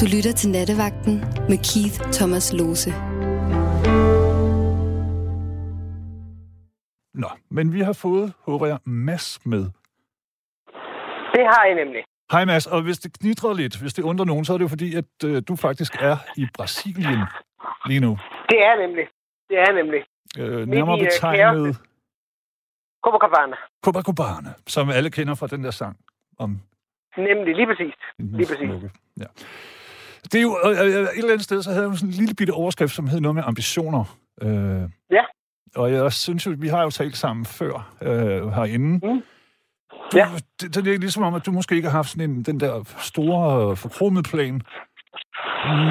Du lytter til Nattevagten med Keith Thomas Lose. Nå, men vi har fået, håber jeg, Mads med. Det har jeg nemlig. Hej Mads, og hvis det knitrer lidt, hvis det undrer nogen, så er det jo fordi, at øh, du faktisk er i Brasilien lige nu. Det er nemlig. Det er nemlig. Øh, nærmere i, øh, betegnet Copacabana. Copacabana, som alle kender fra den der sang om Nemlig, lige præcis. Lige præcis. Ja. Det er jo, øh, et eller andet sted, så havde jeg jo sådan en lille bitte overskrift, som hed noget med ambitioner. Øh, Ja. Og jeg synes jo, vi har jo talt sammen før øh, herinde. Mm. Du, Ja. det, det er ligesom om, at du måske ikke har haft sådan en, den der store, øh, forkromede plan.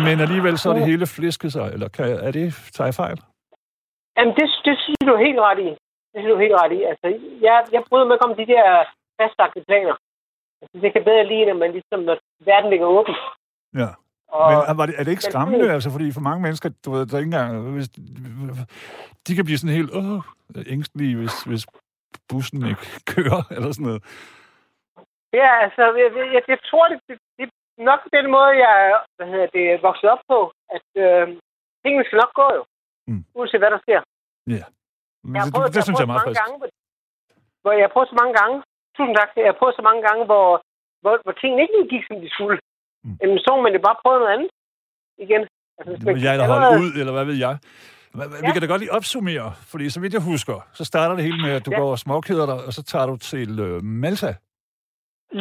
Men alligevel så er det hele flæsket sig, eller kan, er det, tager jeg fejl? Jamen, det, det synes du er helt ret i. Det synes du er helt ret i. Altså, jeg, jeg bryder mig ikke om de der fastlagte planer. Altså, det kan bedre lide, når man ligesom, når verden ligger åben. Ja. Og, Men var det, er det ikke Men- skræmmende? Altså, fordi for mange mennesker, du ved, der er ikke engang... Hvis, de kan blive sådan helt åh, ængstelige, hvis, hvis bussen ikke kører, eller sådan noget. Ja, altså, jeg, jeg, jeg tror, det, det, det er nok den måde, jeg hvad hedder det, vokset op på, at øh, tingene skal nok gå jo. Mm. Uanset hvad der sker. Ja. Men Jeg har prøvet, det, det synes jeg er meget mange frisk. gange, hvor, jeg har prøvet så mange gange, tusind tak, jeg har prøvet så mange gange, hvor, hvor, hvor tingene ikke gik, som de skulle. Mm. Jamen, så må man jo bare prøve noget andet igen. Altså, hvis vil jeg man- holde ud, eller hvad ved jeg. Vi Ja. kan da godt lige opsummere, fordi så vidt jeg husker, så starter det hele med, at du Ja. går og småkeder dig, og så tager du til øh, Malta.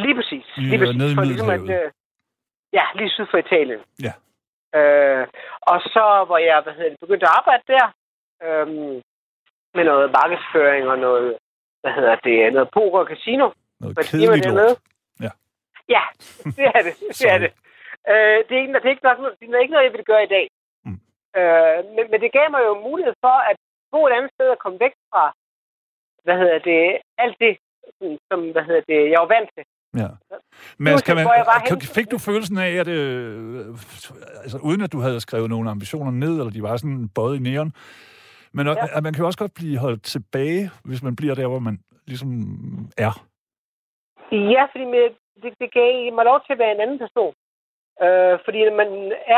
Lige præcis. I, Lige øh, præcis. nede i For ligesom at, øh, ja, lige syd for Italien. Ja. Øh, og så, hvor jeg hvad hedder det, begyndte at arbejde der, øhm, med noget markedsføring og noget, hvad hedder det, noget poker og casino. Noget kedeligt man dernede? Ja. Det er det. det, er det. Øh, det, er ikke, det, er ikke nok, det er ikke noget, jeg vil gøre i dag. Mm. Øh, men, men det gav mig jo mulighed for at bo et andet sted og komme væk fra, hvad hedder det, alt det, som, hvad hedder det, jeg var vant til. Ja. Men kan man, kan, fik du følelsen af, at øh, altså, uden at du havde skrevet nogle ambitioner ned, eller de var sådan bøjet i næren, men. Ja. at man kan jo også godt blive holdt tilbage, hvis man bliver der, hvor man ligesom er. Ja, fordi med, det, det gav mig lov til at være en anden person. Øh, fordi når man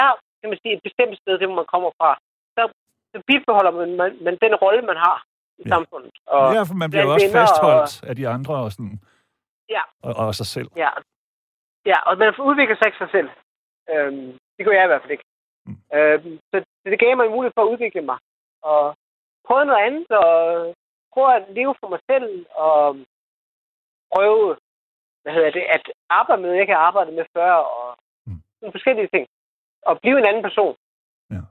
er, kan man sige, et bestemt sted, det hvor man kommer fra, så, så bibeholder man, man, man den rolle, man har i Ja. samfundet. Og, ja, for man bliver også fastholdt af de andre og, sådan, Ja. og, og sig selv. Ja. ja, og man udvikler sig ikke sig selv. Øhm, det gør jeg i hvert fald ikke. Mm. Øhm, så det gav mig en mulighed for at udvikle mig. Og prøve noget andet, og prøve at leve for mig selv, og prøve, hvad hedder det, at arbejde med, jeg ikke har arbejdet med før, og Mm. nogle forskellige ting. Og blive en anden person. Ja.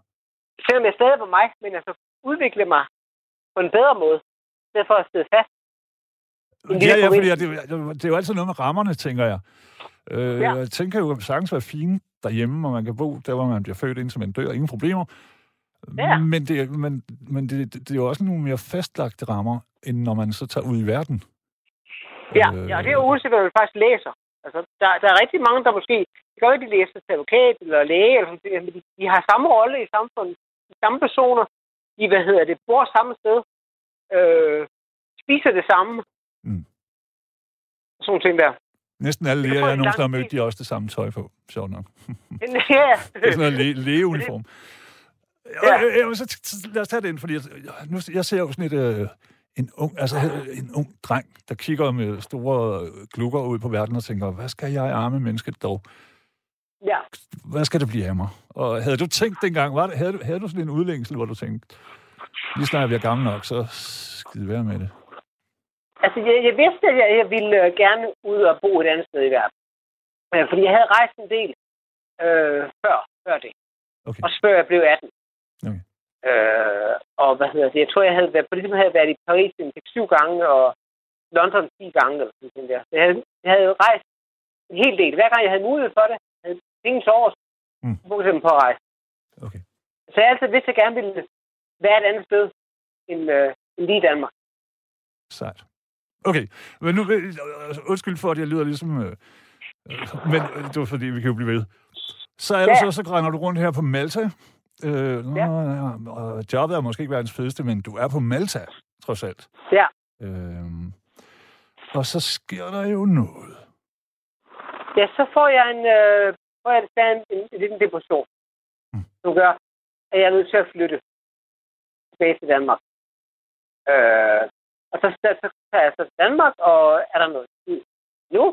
Selvom jeg stadig var mig, men altså udvikle mig på en bedre måde, i stedet for at sidde fast. En Ja, ja, fordi det, det er jo altid noget med rammerne, tænker jeg. Øh, Ja. Jeg tænker jo sagtens være fine derhjemme, og man kan bo der, hvor man bliver født, indtil man dør. Ingen problemer. Ja. Men, det, er- men, men det, det, det er jo også nogle mere fastlagte rammer, end når man så tager ud i verden. Ja, Øh, ja, og det er jo uanset, hvad man faktisk læser. Altså, der, der er rigtig mange, der måske, det gør ikke, de læser til advokat eller læge, eller sådan, men de, de har samme rolle i samfundet. De samme personer, de, hvad hedder det, bor samme sted, øh, spiser det samme. Mm. Sådan nogle ting der. Næsten alle læger, jeg en nogensinde har mødt, de har også det samme tøj på. Sjovt nok. Ja, Det er sådan noget læ- lægeuniform. Ja. Ja, ja, så, så lad os tage det ind, fordi jeg, nu, jeg ser jo sådan et, øh, en, ung, altså, en ung dreng, der kigger med store øh, glukker ud på verden og tænker, hvad skal jeg arme menneske dog? ja. Hvad skal det blive af mig? Og havde du tænkt dengang, var det, havde, du, havde du sådan en udlængsel, hvor du tænkte, lige snart jeg bliver gammel nok, så skide være med det. Altså, jeg, jeg vidste, at jeg, jeg ville øh, gerne ud og bo et andet sted i verden. Øh, fordi jeg havde rejst en del øh, før, før det. Okay. Også før jeg blev 18. Øh, og hvad hedder det? Jeg tror, jeg havde været, på det havde jeg været i Paris en syv gange, og London 10 gange, eller sådan noget der. Så jeg havde, jeg havde rejst en hel del. Hver gang jeg havde mulighed for det, havde ingen års, Mm. brugte jeg dem på at rejse. Okay. Så jeg altid vidst, at jeg gerne ville være et andet sted end, øh, end lige i Danmark. Sejt. Okay, men nu, øh, undskyld for, at jeg lyder ligesom... Øh, øh, men øh, det var fordi, vi kan jo blive ved. Så er det Ja. så, så grænder du rundt her på Malta. Øh, nå, Ja. ja. Og jobbet er måske ikke verdens fedeste, men du er på Malta, trods alt. Ja. Øh, og så sker der jo noget. Ja, så får jeg en, øh, er det en, en, en lille depression, Mm. som gør, at jeg er nødt til at flytte tilbage til Danmark. Øh, og så, så, så tager jeg så til Danmark, og er der noget tid nu.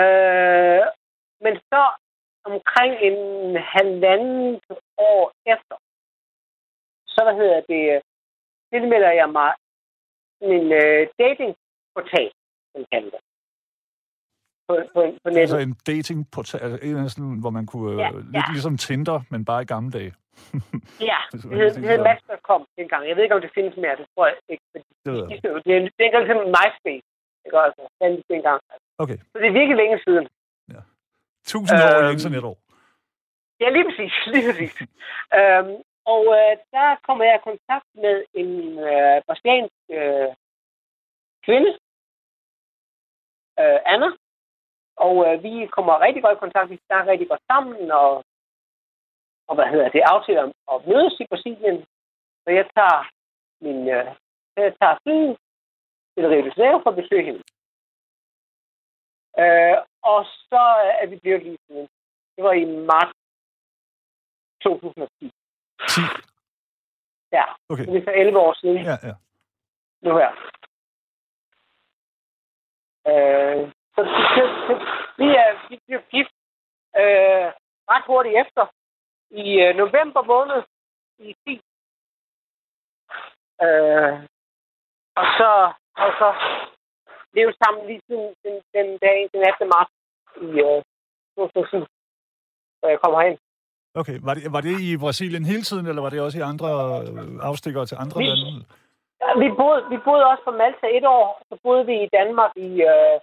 Øh, men så omkring en halvandet år efter, så hvad hedder det, tilmelder jeg mig min øh, datingportal, som kalder det. På, på, på nettet. Altså en datingportal, altså en af sådan, hvor man kunne... Ja, Ja, lidt ja. ligesom Tinder, men bare i gamle dage. Ja, Det det hed, det hed. Match.com dengang. Jeg ved ikke, om det findes mere. Det tror jeg ikke. Fordi Det ved jeg. de, det, er, det er ikke ligesom MySpace. Det gør altså. Den dengang. Okay. Så det er virkelig længe siden. Tusind år i Øhm, internetår. Ja, lige præcis. Lige præcis. øhm, og øh, der kommer jeg i kontakt med en øh, brasiliansk øh, kvinde, øh, Anna. Og øh, vi kommer rigtig godt i kontakt. Vi snakker rigtig godt sammen, og, og hvad hedder det, aftaler om at mødes i Brasilien. Så jeg tager min, øh, jeg tager fly til Rio de Janeiro for at besøge hende. Øh, og så er vi blevet lige siden. Det var i marts 2010. 10. Ja, Okay. det er så 11 år siden Ja, ja. nu her. Øh, så det, vi, er, vi blev gift øh, ret hurtigt efter i øh, november måned i 10. Øh, og så og så leve sammen lige siden den, den dag, den 18. marts i øh, 2007, da jeg kommer hen. Okay. Var det, var det i Brasilien hele tiden, eller var det også i andre øh, afstikkere til andre Vi- lande? Ja, vi boede, vi boede også på Malta et år, så boede vi i Danmark i, øh,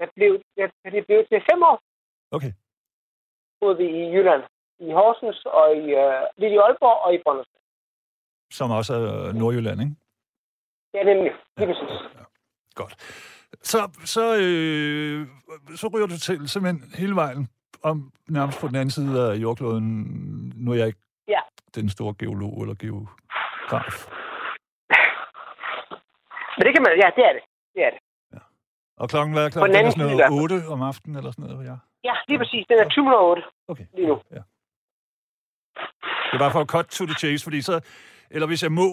det blev, det, det blev til fem år, Okay. boede vi i Jylland, i Horsens og i, øh, lidt i Aalborg og i Brønders. Som også er øh, Nordjylland, ikke? Ja, nemlig. Lige præcis. Godt. Så, så, øh, så ryger du til simpelthen hele vejen om nærmest på den anden side af jordkloden. Nu er jeg ikke Ja. den store geolog eller geograf. Men det kan man, ja, det er det. Det er det. Og klokken, hvad er klokken? den er sådan noget hvert 8 om aftenen eller sådan noget, ja. Ja, lige præcis. Den er 2008 Okay. lige nu. Ja. Det er bare for at cut to the chase, fordi så, eller hvis jeg må,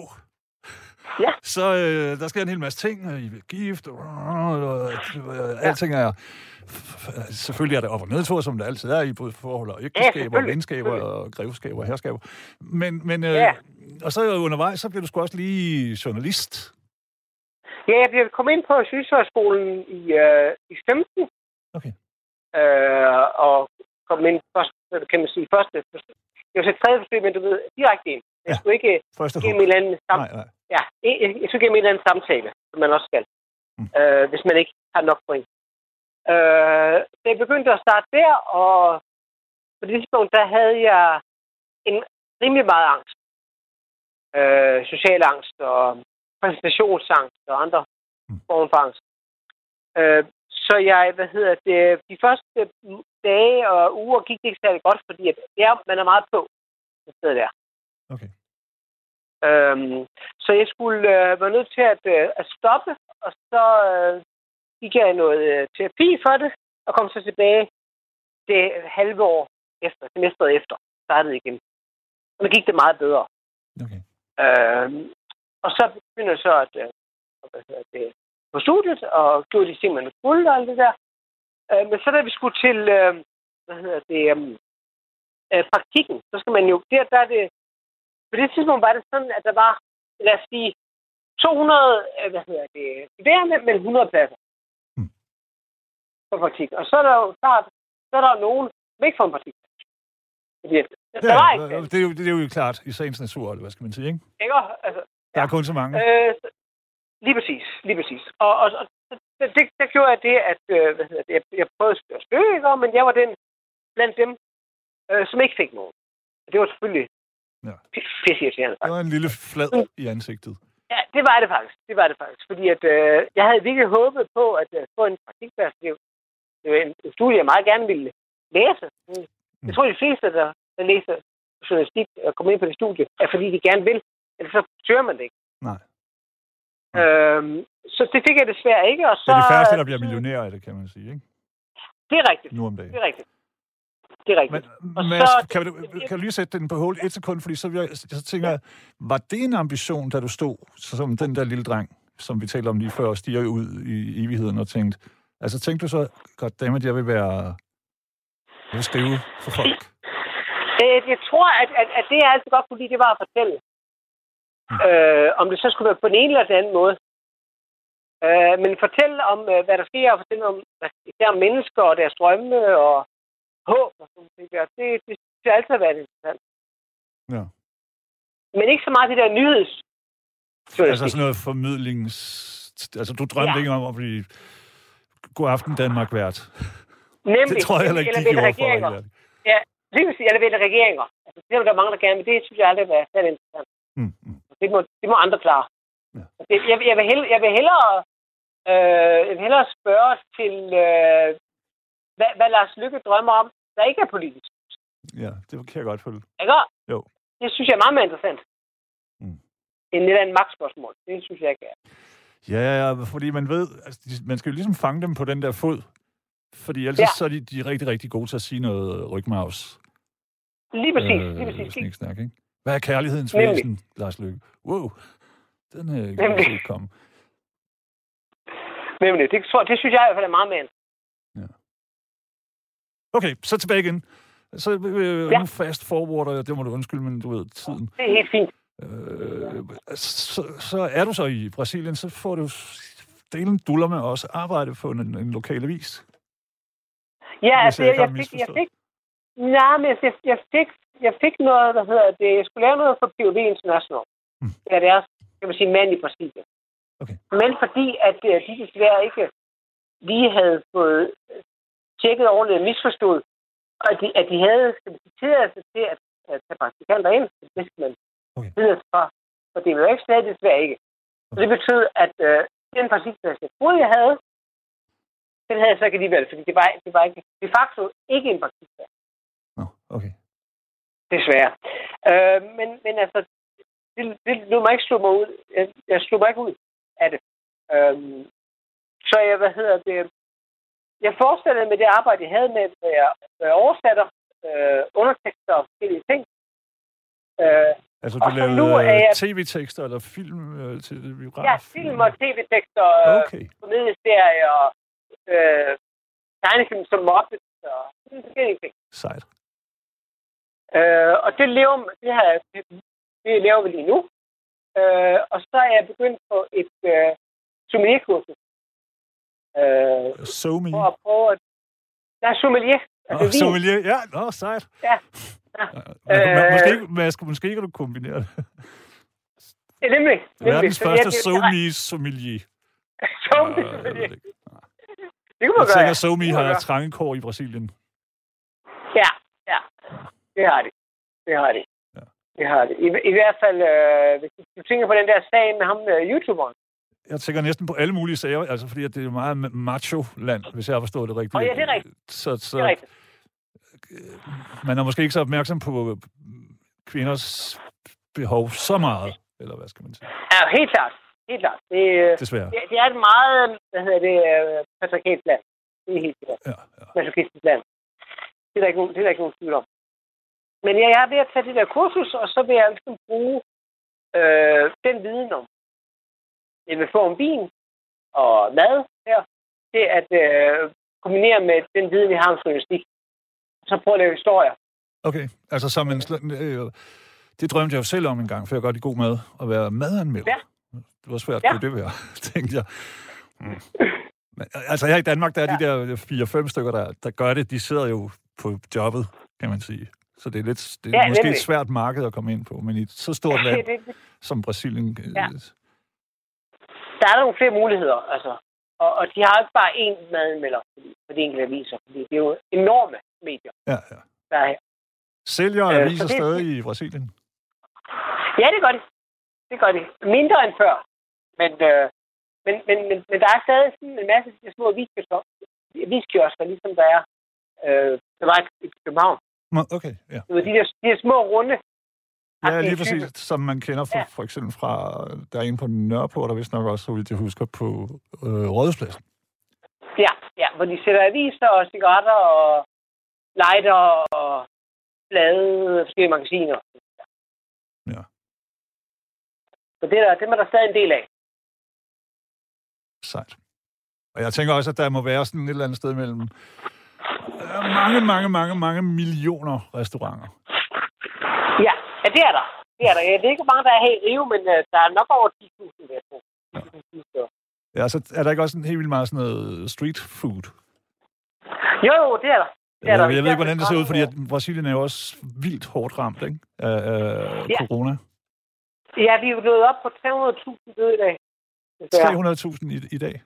Ja. så øh, der sker en hel masse ting, og I er gift, og, og, og øh, alting er, selvfølgelig er det op- og nedtur, som det altid er i både forhold og ægteskaber, ja, venskaber og grevskaber og herskaber. Men, men øh, Ja. og så undervejs, så bliver du sgu også lige journalist. Ja, jeg blev kommet ind på Sygeshøjskolen i, øh, i 15. Okay. Øh, og kom ind først, kan man sige, første. Det var så tredje forsøg, men du ved, direkte ind. Jeg Ja. skulle ikke Første gennem en eller anden sam- Nej, nej. Ja, jeg, jeg, skulle gennem en eller anden samtale, som man også skal, mm. øh, hvis man ikke har nok point. Øh, jeg begyndte at starte der, og på det tidspunkt, der havde jeg en rimelig meget angst. Øh, social angst og præsentationsangst og andre Mm. former for angst. Øh, så jeg, hvad hedder det, de første dage og uger gik det ikke særlig godt, fordi at det er, man er meget på det sted der. Okay. Øhm, så jeg skulle øh, være nødt til at, øh, at stoppe, og så øh, jeg i noget øh, terapi for det, og kom så tilbage det halve år efter, semesteret efter, startede igen. Og så gik det meget bedre. okay. Øhm, og så begyndte jeg så at, øh, det, på studiet, og gjorde de ting, man skulle og alt det der. Øh, men så da vi skulle til, øh, hvad hedder det, øh, øh, praktikken, så skal man jo, der, der er det, på det tidspunkt var det sådan, at der var, lad os sige, 200, øh, hvad hedder det, studerende, men 100 pladser. For praktik. Og så er der jo klart, så er der nogen, som ikke får en praktik. Fordi der var ikke Ja, det, er jo, det er jo klart i sagens natur, eller hvad skal man sige, ikke? ikke? Altså, Der er kun så mange. Øh, lige præcis, lige præcis. Og, og, og det, det, det gjorde jeg det, at øh, hvad hedder det, jeg, jeg prøvede at spørge, ikke? men jeg var den blandt dem, øh, som ikke fik nogen. Det var selvfølgelig Ja. ja. pisseirriterende. Det var en lille flad i ansigtet. Ja, det var det faktisk. Det var det faktisk. Fordi at, øh, jeg havde virkelig håbet på at øh, få en praktikplads. Det en, studie, jeg meget gerne ville læse. Mm. Jeg tror, de fleste, der, der læser journalistik og kommer ind på det studie, er fordi de gerne vil. Ellers så søger man det ikke. Nej. Øhm, så det fik jeg desværre ikke. Og så, Det er de færreste, der bliver millionærer af det, kan man sige, ikke? Det er rigtigt. Nu om dagen. Det er rigtigt. Det er rigtigt. Men, Og Mads, så- kan, du, kan du lige sætte den på hold et sekund, fordi så, jeg, så tænker jeg, var det en ambition, da du stod som den der lille dreng, som vi talte om lige før, og stiger ud i evigheden og tænkte, altså tænkte du så, goddammit, jeg vil være, jeg vil skrive for folk. Øh, jeg tror, at, at, at det er altid godt, fordi det var at fortælle. Øh, om det så skulle være på den ene eller den anden måde. Øh, men fortælle om, øh, hvad der sker, og fortælle om, især om mennesker og deres drømme og håb og sådan noget. Det, det synes jeg altid har været interessant. Ja. Men ikke så meget det der nyheds. Altså sådan noget formidlings... Altså, du drømte Ja. ikke om at blive God aften Danmark vært. Nemlig. Det tror jeg heller ikke, de gjorde for regeringer. Ja, lige præcis. Eller vælge regeringer. Altså, det er der mange, der gerne, men det synes jeg aldrig været særlig interessant. mm, mm. Det må, det må andre klare. Ja. Jeg, jeg, jeg, vil hellere, jeg vil hellere, øh, jeg vil hellere spørge til, øh, hvad, hvad Lars Lykke drømmer om, der ikke er politisk. Ja, det kan jeg godt følge. Ikke? Jo. Det synes jeg er meget mere interessant. Mm. End det der en magtspørgsmål. Det synes jeg ikke er. Ja, ja, ja, fordi man ved, altså, de- man skal jo ligesom fange dem på den der fod. Fordi ellers ja. Ja. så er de, de er rigtig, rigtig gode til at sige noget rygmavs. Lige præcis. Øh, lige præcis. sniksnak, ikke? Hvad er kærlighedens Nemlig. væsen, Lars Lykke? Wow, den øh, kan Nemlig. se komme. Nemlig. Det, tror, det synes jeg i hvert fald er meget mere. Okay, så tilbage igen. Så øh, ja. Ja. nu fast forwarder jeg, det må du undskylde, men du ved, tiden. Det er helt fint. Øh, så, så er du så i Brasilien, så får du delen duller med også arbejde på en, en lokal avis. Ja, altså, jeg jeg, fik, jeg fik... Nej, men jeg, jeg, fik, jeg fik noget, der hedder det. Jeg skulle lave noget for POV International. Mm. Det er deres, kan man sige, mand i Brasilien. Okay. Men fordi, at øh, de desværre ikke lige havde fået øh, tjekket ordentligt og misforstået, og at de, at de havde sige, tilladelse til at, at tage praktikanter ind, det skal man Okay. tilladelse fra. For det jo ikke stadig desværre ikke. Så det betød, at øh, den praktikplads, jeg troede, jeg havde, den havde jeg så ikke alligevel, fordi det var, det var ikke, de facto ikke en praktikplads. Nå, okay. Desværre. Øh, men, men altså, det, det lod mig ikke slå mig ud. Jeg, jeg slog mig ikke ud af det. Øh, så jeg, hvad hedder det, jeg forestillede med det arbejde, jeg havde med, at øh, oversætter øh, undertekster og forskellige ting. Øh, Altså, Og du nu lavede er jeg- tv-tekster eller film øh, til biograf? ja, film og tv-tekster, øh, Okay. komedieserier, øh, tegnefilm som Muppets og sådan forskellige ting. Sejt. Øh, og det lever, det, jeg- det, det laver vi lige nu. Øh, og så er jeg begyndt på et øh, sommelierkursus. Øh, So for at prøve at... Nej, sommelier. Altså, vin. sommelier. Ja, nå, sejt. Ja. Ja. Man, man, Øh. måske, ikke, man, skal, måske kan du kombinere det. Det er nemlig. nemlig. Verdens Så første jeg- jeg- SoMe sommelier. Sommelier. Jeg det ikke. Kunne man Jeg gøre. tænker, Det kunne man har gøre. trangekår i Brasilien. Ja, ja. Det har de. Det har de. Ja. Det har de. I, i hvert fald, øh, hvis du- tænker på den der sag med ham, øh, YouTuberen. Jeg tænker næsten på alle mulige sager, altså fordi at det er meget macho-land, hvis jeg har forstået det rigtigt. Åh, ja, det er rigtigt. Så, så Det er rigtigt. Man er måske ikke så opmærksom på øh, kvinders behov så meget, eller hvad skal man sige? Ja, helt klart. Helt klart. Det, øh, Desværre. det, det er et meget, hvad hedder det, øh, patriarkalsk land. Det er helt klart. Ja, ja. Masochistisk land. Det er der ikke, det er der ikke nogen tvivl om. Men ja, jeg er ved at tage det der kursus, og så vil jeg ligesom bruge øh, den viden om, jeg vil få om vin og mad her, til at øh, kombinere med den viden, jeg har om journalistik. Så prøve at lave historier. Okay, altså som en... sl- Øh, det drømte jeg jo selv om en gang, for jeg godt i god mad, at være madanmelder. Ja. Det var svært, Ja. kunne det være, tænkte jeg. Mm. Men, altså her i Danmark, der er ja. de der fire-fem stykker, der, der gør det. De sidder jo på jobbet, kan man sige. Så det er, lidt, det er Ja, måske nemlig. et svært marked at komme ind på, men i et så stort land det, som Brasilien... øh, Ja. der er nogle flere muligheder, altså. Og, og de har ikke bare én madanmelder for de, for de enkelte aviser, fordi det er jo enorme medier, Ja, ja. der er her. Sælger Øh, aviser det- stadig i Brasilien? Ja, det gør de. Det gør de. Mindre end før. Men, øh, men, men, men, men der er stadig sådan en masse de små aviskiosker, ligesom der er øh, der var i København. Okay, ja. Du ved, de der, de der små runde. Ja, lige præcis, som man kender for, Ja. for eksempel fra, der er en på Nørreport, der vist nok også, så vidt jeg husker, på øh, Rådhuspladsen. Ja, ja, hvor de sætter aviser og cigaretter og lighter og blade, forskellige magasiner. Ja. Så det er, der, dem er der stadig en del af. Sejt. Og jeg tænker også, at der må være sådan et eller andet sted mellem øh, mange, mange, mange, mange millioner restauranter. Ja, ja det er der. Det er der. Jeg ved ikke, hvor mange der er her i Rio, men uh, der er nok over 10.000, vil jeg tro. Ja. Ja, så er der ikke også en helt vildt meget sådan noget street food? Jo, jo, det er der. Ja, der. jeg ved ikke, hvordan det ser ud, fordi at Brasilien er jo også vildt hårdt ramt ikke? af, af Ja. corona. Ja, vi er jo nået op på 300.000 døde i dag. desværre. 300.000 i, i dag.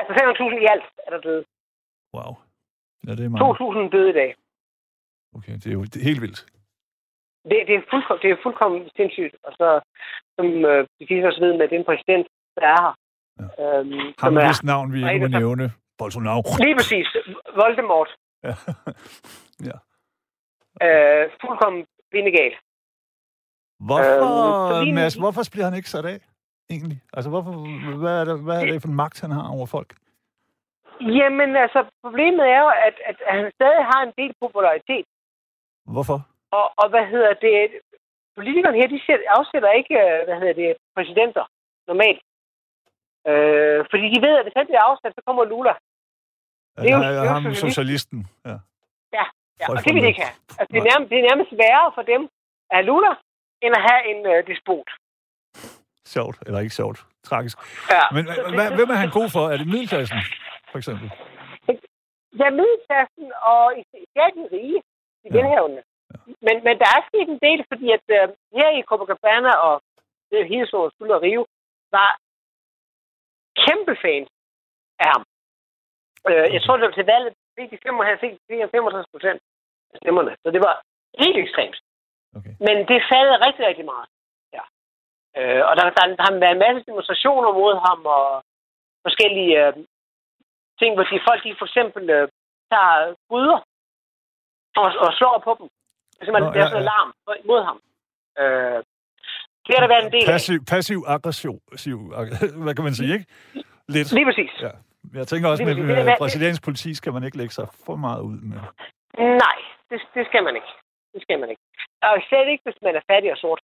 Altså 500.000 i alt er der døde. Wow. Ja, det er meget. 2.000 døde i dag. Okay, det er jo det er helt vildt. Det, det, er fuldkommen, det er fuldkommen sindssygt. Og så, som øh, de fleste også ved med den præsident, der er her. Ja. Øhm, Ham som hvis navn vi ikke må nævne. Bolsonaro. Lige præcis. Voldemort. Ja. ja. Øh, fuldkommen bindegal. Hvorfor, fordi- øh, Mads, hvorfor bliver han ikke sat af, egentlig? Altså, hvorfor, hvad, er det, hvad er det for en magt, han har over folk? Jamen, altså, problemet er jo, at, at han stadig har en del popularitet. Hvorfor? Og, og hvad hedder det? Politikerne her, de sæt- afsætter ikke, øh, hvad hedder det, præsidenter normalt. Øh, fordi de ved, at hvis han bliver afsat, så kommer Lula. Det er jo- ham, socialist. socialisten? Ja. Ja, Folk og det vil de ikke have. Altså, det, er nærmest, det er nærmest værre for dem at have Lula, end at have en øh, despot. Sjovt, eller ikke sjovt. Tragisk. Ja. Men hvad, hvem er han god for? Er det middelklassen, for eksempel? Ja, middelklassen og især de rige, de Ja. velhavende. Men, men der er sket en del, fordi at øh, her i Copacabana og det hele så Skud og Rio, var kæmpe fans. Øh, jeg tror, det var til valget, fik de 55, fik de 65 procent af stemmerne. Så det var helt ekstremt. Okay. Men det faldt rigtig, rigtig meget. Ja. Øh, og der, der, der har været en masse demonstrationer mod ham, og forskellige øh, ting, hvor de folk, de for eksempel øh, tager gryder og, og slår på dem. Er Nå, det er ja, sådan en ja. alarm mod ham. Øh, det har der været en del af. Passiv, aggression. Passiv, ag- hvad kan man sige, ikke? Lidt. Lige præcis. Ja. Jeg tænker også, med. Det er med hvad- brasiliansk politi skal man ikke lægge sig for meget ud med. Nej, det, det skal man ikke. Det skal man ikke. Og slet ikke, hvis man er fattig og sort.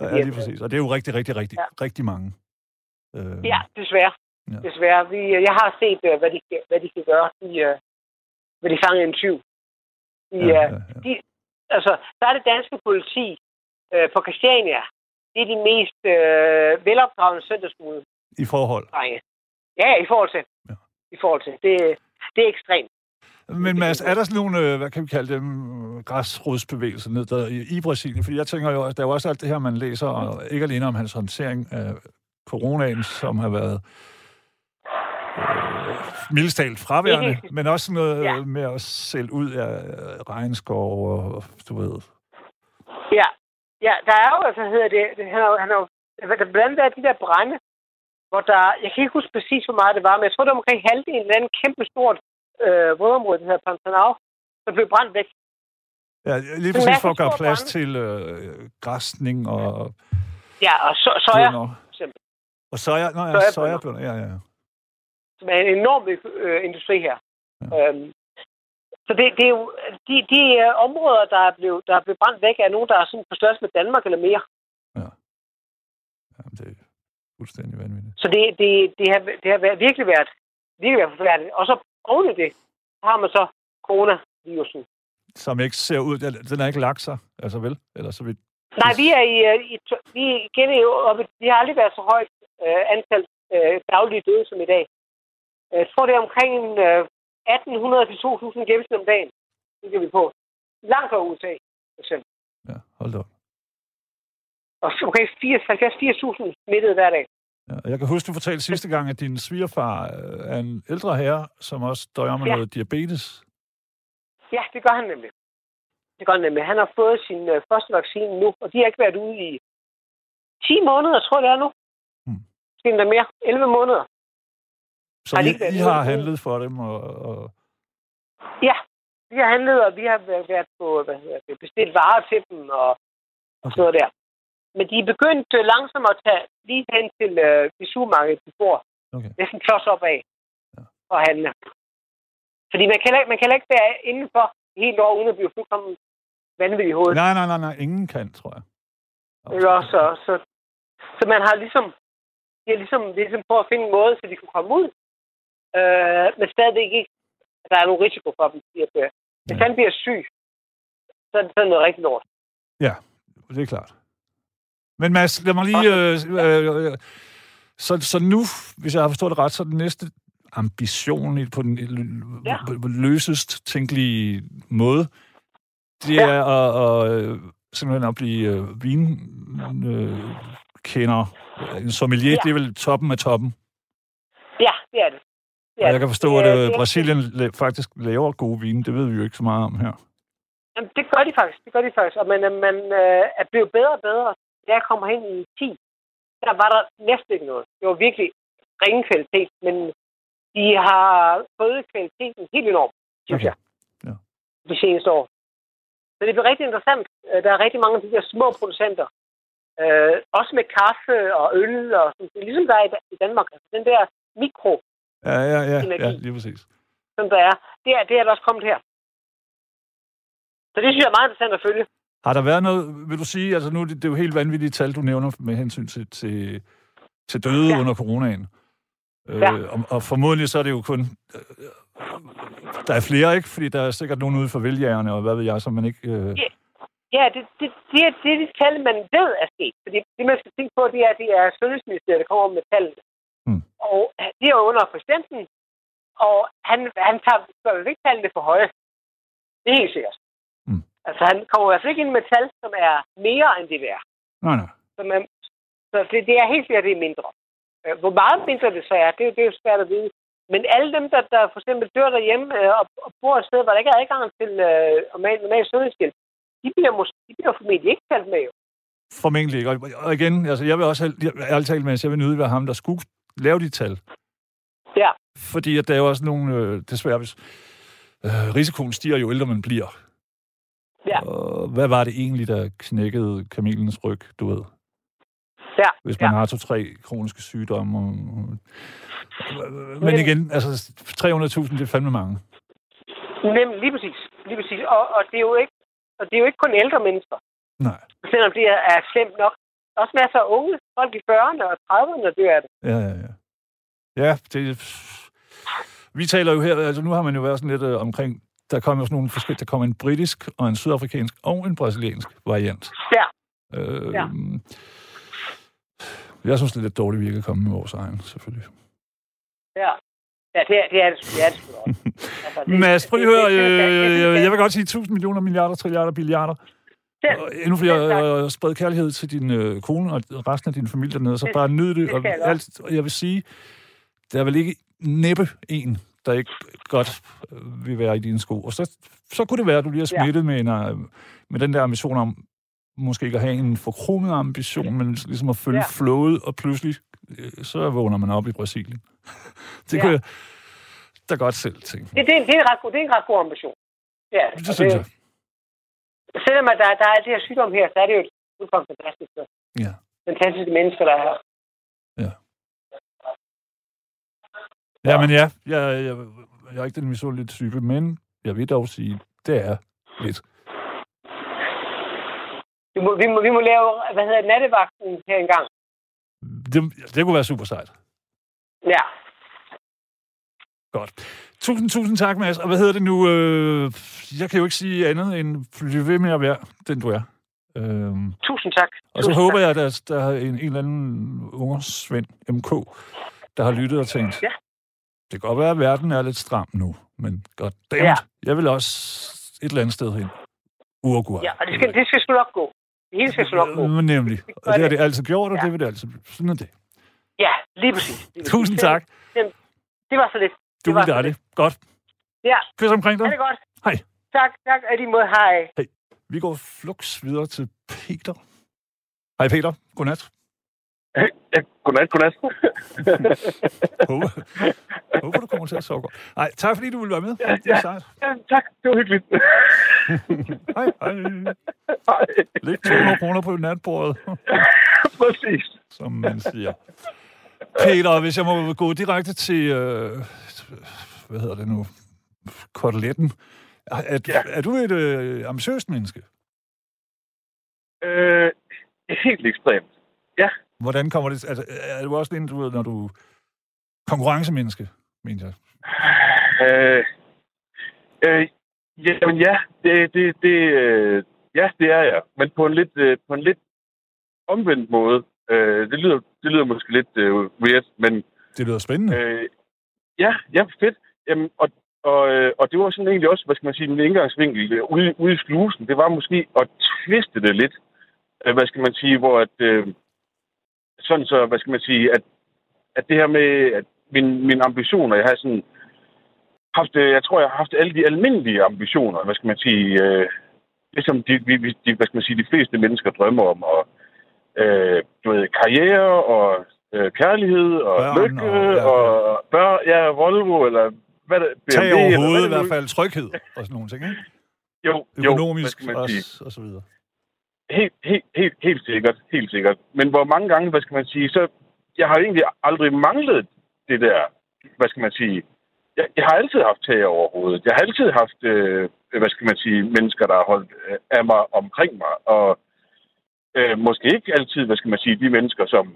Ja, lige præcis. Og det er jo rigtig, rigtig, rigtig, Ja. rigtig mange. Øh, Ja, desværre. Ja. Desværre. Vi, jeg har set, øh, hvad de, hvad de kan gøre. De, øh, hvad de fanger en tyv. De, ja, ja, ja, de, altså, der er det danske politi øh, på Christiania. Det er de mest øh, velopdragende søndagsmode I forhold. drenge. Ja, i forhold til. I forhold til. Det, det er ekstremt. Men Mads, er der sådan nogle, øh, hvad kan vi kalde dem, græsrodsbevægelser ned der i, i Brasilien? Fordi jeg tænker jo, at der er jo også alt det her, man læser, og ikke alene om hans håndtering af coronaen, som har været øh, mildest talt fraværende, men også sådan noget Ja. ja. med at sælge ud af regnskov og, du ved, Ja, ja der er jo, altså hedder det, det han, jo- han er, jo- blandt andet de der brænde, hvor der, jeg kan ikke huske præcis, hvor meget det var, men jeg tror, det var omkring halvdelen af en eller anden kæmpe stort øh, vådområde, der hedder Pantanal, som blev brændt væk. ja, lige præcis for at gøre plads brande. til øh, græsning og Ja, og så, soja, eksempel, Og soja, nå ja, sojabønner, ja, ja. som er en enorm øh, industri her. Ja. Øhm, så det, det er jo, de, de øh, områder, der er, blevet, der er blevet brændt væk, er nogen, der er sådan på størrelse med Danmark eller mere. Jamen, det fuldstændig vanvittigt. Så det, det, det, har, det har været, virkelig været virkelig været forfærdeligt. Og så oven i det, har man så coronavirusen. Som ikke ser ud, den- den har ikke lagt sig, altså vel? Eller så vidt. Nej, vi er i, øh, i vi igen vi har aldrig været så højt øh, antal øh, daglige døde som i dag. Jeg tror, det er omkring øh, 1800 til 2000 gennemsnit om dagen. Det kan vi på. Langt over USA, for eksempel. Ja, hold da op. Og så omkring 70-80.000 smittede hver dag. Jeg kan huske, du fortalte sidste gang, at din svigerfar øh, er en ældre herre, som også døjer med Ja. noget diabetes. Ja, det gør han nemlig. Det gør han nemlig. Han har fået sin øh, første vaccine nu, og de har ikke været ude i 10 måneder, tror jeg det er nu. Hmm. Måske endda mere. 11 måneder. Så Har I, I har handlet for dem, og, og Ja, vi har handlet, og vi har været været på, hvad hedder det, bestilt varer til dem, og, og sådan noget der. Men de er begyndt øh, langsomt at tage lige hen til øh, det supermarked, de bor. Okay. Næsten klods op af Ja. at handle. Fordi man kan, man kan ikke være indenfor helt år, uden at blive fuldkommen vanvittig i hovedet. Nej, nej, nej, nej. Ingen kan, tror jeg. Eller så, så, så man har ligesom, de har ligesom, ligesom på at finde en måde, så de kunne komme ud. Øh, men stadigvæk ikke, at der er nogen risiko for dem. At, øh, hvis Ja. han bliver syg, så er det sådan noget rigtig lort. Ja, det er klart. Men Mads, lad mig lige... Øh, øh, øh, så, så nu, hvis jeg har forstået det ret, så er den næste ambition på den Ja. ja. løsest tænkelige måde, det Ja. er at, at øh, simpelthen at blive øh, vinkender. Øh, en sommelier, Ja. det er vel toppen af toppen. Ja, det er det. det er Og jeg kan forstå, at Det er- øh, det Brasilien la- faktisk laver gode vine. Det ved vi jo ikke så meget om her. Jamen, det gør de faktisk. Det gør de faktisk. Og man, man øh, er blevet bedre og bedre. Da jeg kommer hen i 10, der var der næsten ikke noget. Det var virkelig ringe kvalitet, men de har fået kvaliteten helt enormt, synes Okay. jeg, Ja. de seneste år. Så det bliver rigtig interessant. Øh, Der er rigtig mange af de der små producenter. Øh, også med kaffe og øl, og sådan, ligesom der er i Danmark. Altså, den der mikro, Ja, ja, ja, Energi. ja lige præcis. som der er, det er, det er der også kommet her. Så det synes jeg er meget interessant at følge. Har der været noget, vil du sige, altså nu det, er jo helt vanvittige tal, du nævner med hensyn til, til, til døde Ja. under coronaen. Øh, Ja. og, og formodentlig så er det jo kun... Øh, der er flere, ikke? Fordi der er sikkert nogen ude for vælgerne, og hvad ved jeg, som man ikke... Øh, Ja. Ja, det, det, det, er, det er de tal, man ved er sket. Fordi det, man skal tænke på, det er, at det er Sundhedsministeriet, der kommer med tallene. Hmm. Og det er under præsidenten, og han, han tager vel ikke tallene for høje. Det er helt sikkert. Altså, han kommer i hvert fald ikke ind med tal, som er mere end det er. nej, nej. Så, man, så det, det er helt sikkert, det er mindre. Øh, Hvor meget mindre det så er, det, er jo- det er jo svært at vide. Men alle dem, der, der for eksempel dør derhjemme øh, og, og bor et sted, hvor der ikke er adgang til øh, normal, normal sundhedshjælp, de bliver, måske, de bliver formentlig ikke talt med jo. Formentlig ikke. Og, igen, altså jeg vil også, ærligt talt, Mads, jeg vil nyde være ham, der skulle lave de tal. Ja. Fordi at der er jo også nogle, øh, desværre, hvis, øh, risikoen stiger jo ældre man bliver. Ja. Og hvad var det egentlig, der knækkede kamelens ryg, du ved? Ja, Hvis man ja. har to-tre kroniske sygdomme. Og, men igen, altså 300.000, det er fandme mange. Nemlig, lige præcis. Lige præcis. Og, og, det er jo ikke, og det er jo ikke kun ældre mennesker, Nej. selvom det er, er slemt nok. Også masser af unge, folk i 40'erne og 30'erne, der dør af det. Ja, ja, ja. Ja, det... Vi taler jo her, altså nu har man jo været sådan lidt øh, omkring, der kommer jo sådan nogle forskellige, der kommer en britisk og en sydafrikansk og en brasiliansk variant. Ja. Øh, Ja. Jeg synes, det er lidt dårligt, vi ikke er kommet med vores egen, selvfølgelig. Ja. Ja, det er det, er det, er det sgu også. Altså, det- Mads, prøv at høre, øh, det- jeg vil godt sige 1000 millioner, milliarder, trilliarder, billiarder. Selv- Og endnu flere øh, spred kærlighed til din øh, kone og resten af din familie dernede, så Det- bare nyd det. det Og, alt, og jeg vil sige, der er vel ikke næppe en, der ikke godt vil være i dine sko. Og så, så kunne det være, at du lige er Ja. smittet med, en, øh, med den der ambition om, måske ikke at have en forkromet ambition, men ligesom at følge Ja. ja. flowet, og pludselig øh, så vågner man op i Brasilien. det Ja. kunne jeg da godt selv tænke. Det, det, det, er en ret god, det er en ret god ambition. Ja, Det synes jeg. Selvom der, der er alt det her sygdom her, så er det jo et udkomst fantastisk. og Ja. Fantastiske mennesker, der er her. Ja, men ja, jeg, jeg, jeg er ikke den misundelige type, men jeg vil dog sige, det er lidt. Vi må, vi, må, vi må lave, hvad hedder det, nattevagten her engang. Det, det kunne være super sejt. Ja. Godt. Tusind, tusind tak, Mads. Og hvad hedder det nu? Øh, jeg kan jo ikke sige andet end, bliv ved med at være den, du er. Øhm, Tusind tak. og så Tusind håber tak. jeg, at der, der er en, en eller anden unger Svend MK, der har lyttet og tænkt, Ja. Det kan godt være, at verden er lidt stram nu, men godt dammit, Ja. jeg vil også et eller andet sted hen. Uruguay. Ja, og det skal, det skal sgu nok gå. Det hele skal sgu nok gå. Men nemlig. Og det har det. det altid gjort, og Ja. det vil det altid blive. Sådan er det. Ja, lige præcis. Lige præcis. Tusind tak. Det var så lidt. Du Det var er dejligt. Godt. Ja, Kys omkring dig. det godt. Hej. Tak, tak. Og lige måde, hej. Vi går flux videre til Peter. Hej Peter. Godnat. Ja, godnat, godnat. Håber, håber du kommer til at sove godt. Nej, tak fordi du ville være med. Ja, Det er ja. sejt. ja, tak, det var hyggeligt. Hej, hej. Hej. Læg 200 kroner på natbordet, Præcis. som man siger. Peter, hvis jeg må gå direkte til, øh, hvad hedder det nu, koteletten. Er, er, Ja. er du et øh, ambitiøst menneske? Øh, helt ekstremt. Hvordan kommer det... Altså, er du også en, du ved, når du... Konkurrencemenneske, mener jeg. Øh, øh, jamen ja, det, det, det, øh, ja, det er jeg. Men på en lidt, øh, på en lidt omvendt måde. Øh, det, lyder, det lyder måske lidt øh, weird, men Det lyder spændende. øh, ja, ja, fedt. Jamen, og, og, øh, og det var sådan egentlig også, hvad skal man sige, min indgangsvinkel øh, ude, ude i slusen. Det var måske at twiste det lidt. Øh, hvad skal man sige, hvor at, øh, sådan så, hvad skal man sige, at, at det her med, at min, mine ambitioner, jeg har sådan haft, øh, jeg tror, jeg har haft alle de almindelige ambitioner, hvad skal man sige, øh, ligesom de, vi, de, hvad skal man sige, de fleste mennesker drømmer om, og øh, du ved, karriere og øh, kærlighed og Børn lykke og- ja, ja, og børn, ja, Volvo eller hvad der, Tag BMW, over eller hovedet, i det hvert fald tryghed og sådan nogle ting, ikke? Jo, jo, hvad Økonomisk skal man sige? også, og så videre. Helt, helt, helt, helt sikkert, helt sikkert. Men hvor mange gange, hvad skal man sige, så jeg har egentlig aldrig manglet det der, hvad skal man sige, jeg, jeg har altid haft tag over hovedet. Jeg har altid haft, øh, hvad skal man sige, mennesker, der har holdt øh, af mig omkring mig, og øh, måske ikke altid, hvad skal man sige, de mennesker, som,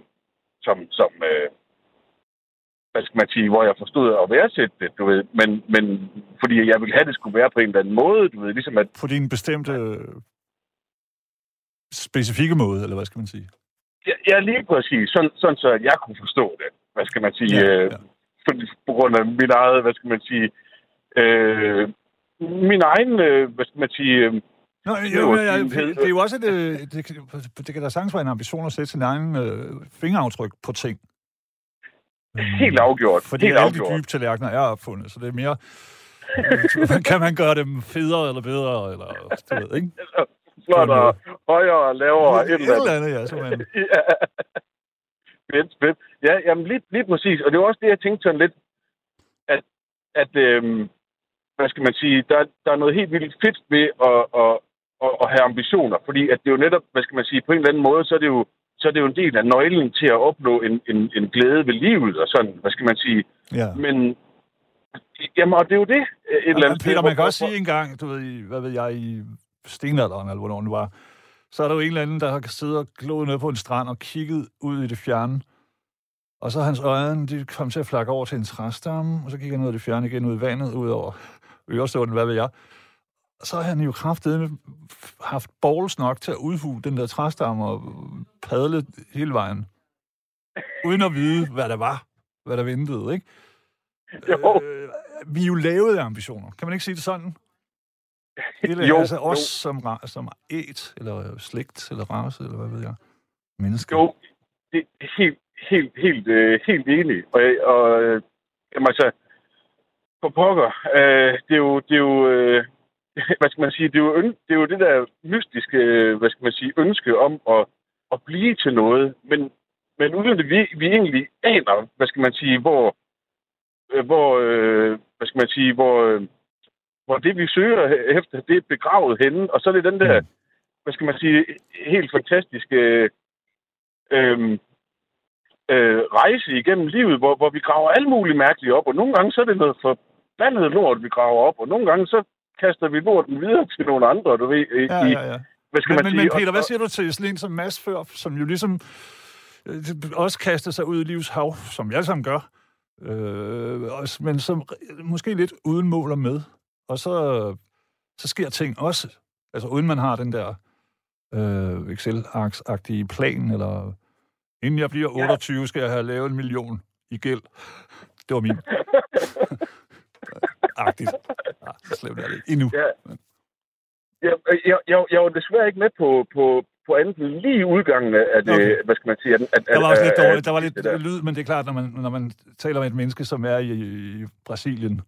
som, som øh, hvad skal man sige, hvor jeg forstod at værdsætte det, du ved, men, men fordi jeg ville have, det skulle være på en eller anden måde, du ved, ligesom at På din bestemte specifikke måde, eller hvad skal man sige? Ja, ja, lige præcis. Sådan, sådan så, at jeg kunne forstå det. Hvad skal man sige? Ja, Ja, ja. ja. På, grund af min eget, hvad skal man sige... Øh, min egen, øh, hvad skal man sige... Øh, Nå, Det jo, ja, din hed. det er jo også et, øh, det, det kan da sagtens være en ambition at sætte sin egen øh, fingeraftryk på ting. helt afgjort. Fordi helt alle de afgjort. dybe tallerkener er opfundet, så det er mere... kan man gøre dem federe eller bedre, eller du ved, ikke? Flottere, højere, lavere, et Et eller eller andet. ja. Så man, ja. Fedt, fedt. Ja, jamen lige, lige præcis. Og det var også det, jeg tænkte sådan lidt, at, at øhm, hvad skal man sige, der, der er noget helt vildt fedt ved at, at, at, at have ambitioner. Fordi at det er jo netop, hvad skal man sige, på en eller anden måde, så er det jo, så er det jo en del af nøglen til at opnå en, en, en glæde ved livet og sådan, hvad skal man sige. ja. Men, jamen, og det er jo det, et eller Ja, andet. Peter, man kan også sige en gang, du ved, hvad ved jeg, i stenalderen, eller hvornår det var, så er der jo en eller anden, der har siddet og glået ned på en strand og kigget ud i det fjerne. Og så hans øjne, de kom til at flakke over til en træstamme, og så gik han ud af det fjerne igen ud i vandet, ud over Øresund, hvad ved jeg. Og så har han jo kraftedet haft balls nok til at udhule den der træstamme og padle hele vejen. Uden at vide, hvad der var, hvad der ventede, ikke? Jo. Øh, vi er jo lavet af ambitioner. Kan man ikke sige det sådan? Hele, Jo, altså jo. os som, ra- som et, eller slægt, eller race, eller hvad ved jeg. Mennesker. Jo, det er helt, helt, helt, øh, helt enig. Og, og øh, jamen, altså, for pokker, øh, det er jo, det er jo øh, hvad skal man sige, det er, jo, det er jo det der mystiske, øh, hvad skal man sige, ønske om at, at blive til noget, men, men uden at vi, vi egentlig aner, hvad skal man sige, hvor, øh, hvor øh, hvad skal man sige, hvor, øh, hvor det vi søger efter, det er begravet henne, og så er det den der, Mm. hvad skal man sige, helt fantastiske øh, øh, rejse igennem livet, hvor, hvor vi graver alle mulige mærkelige op, og nogle gange så er det noget forbandet lort, vi graver op, og nogle gange så kaster vi lorten videre til nogle andre, du ved, i, Ja, ja, ja. hvad skal Men, man men, sige? men Peter, hvad siger du til sådan en som Mads før, som jo ligesom øh, også kaster sig ud i livs hav, som alle sammen gør, øh, men som måske lidt uden mål og med. Og så, så sker ting også, altså uden man har den der øh, Excel-agtige plan, eller inden jeg bliver 28, skal jeg have lavet en million i gæld. Det var min. Agtigt. Ja, så slemt er det ikke. Endnu. Ja. Jeg, jeg, jeg, jeg var desværre ikke med på, på, på andet end lige udgangen af det, Okay. hvad skal man sige? At, at, Der var også lidt dårligt, der var lidt der. lyd, men det er klart, når man, når man taler med et menneske, som er i, i Brasilien.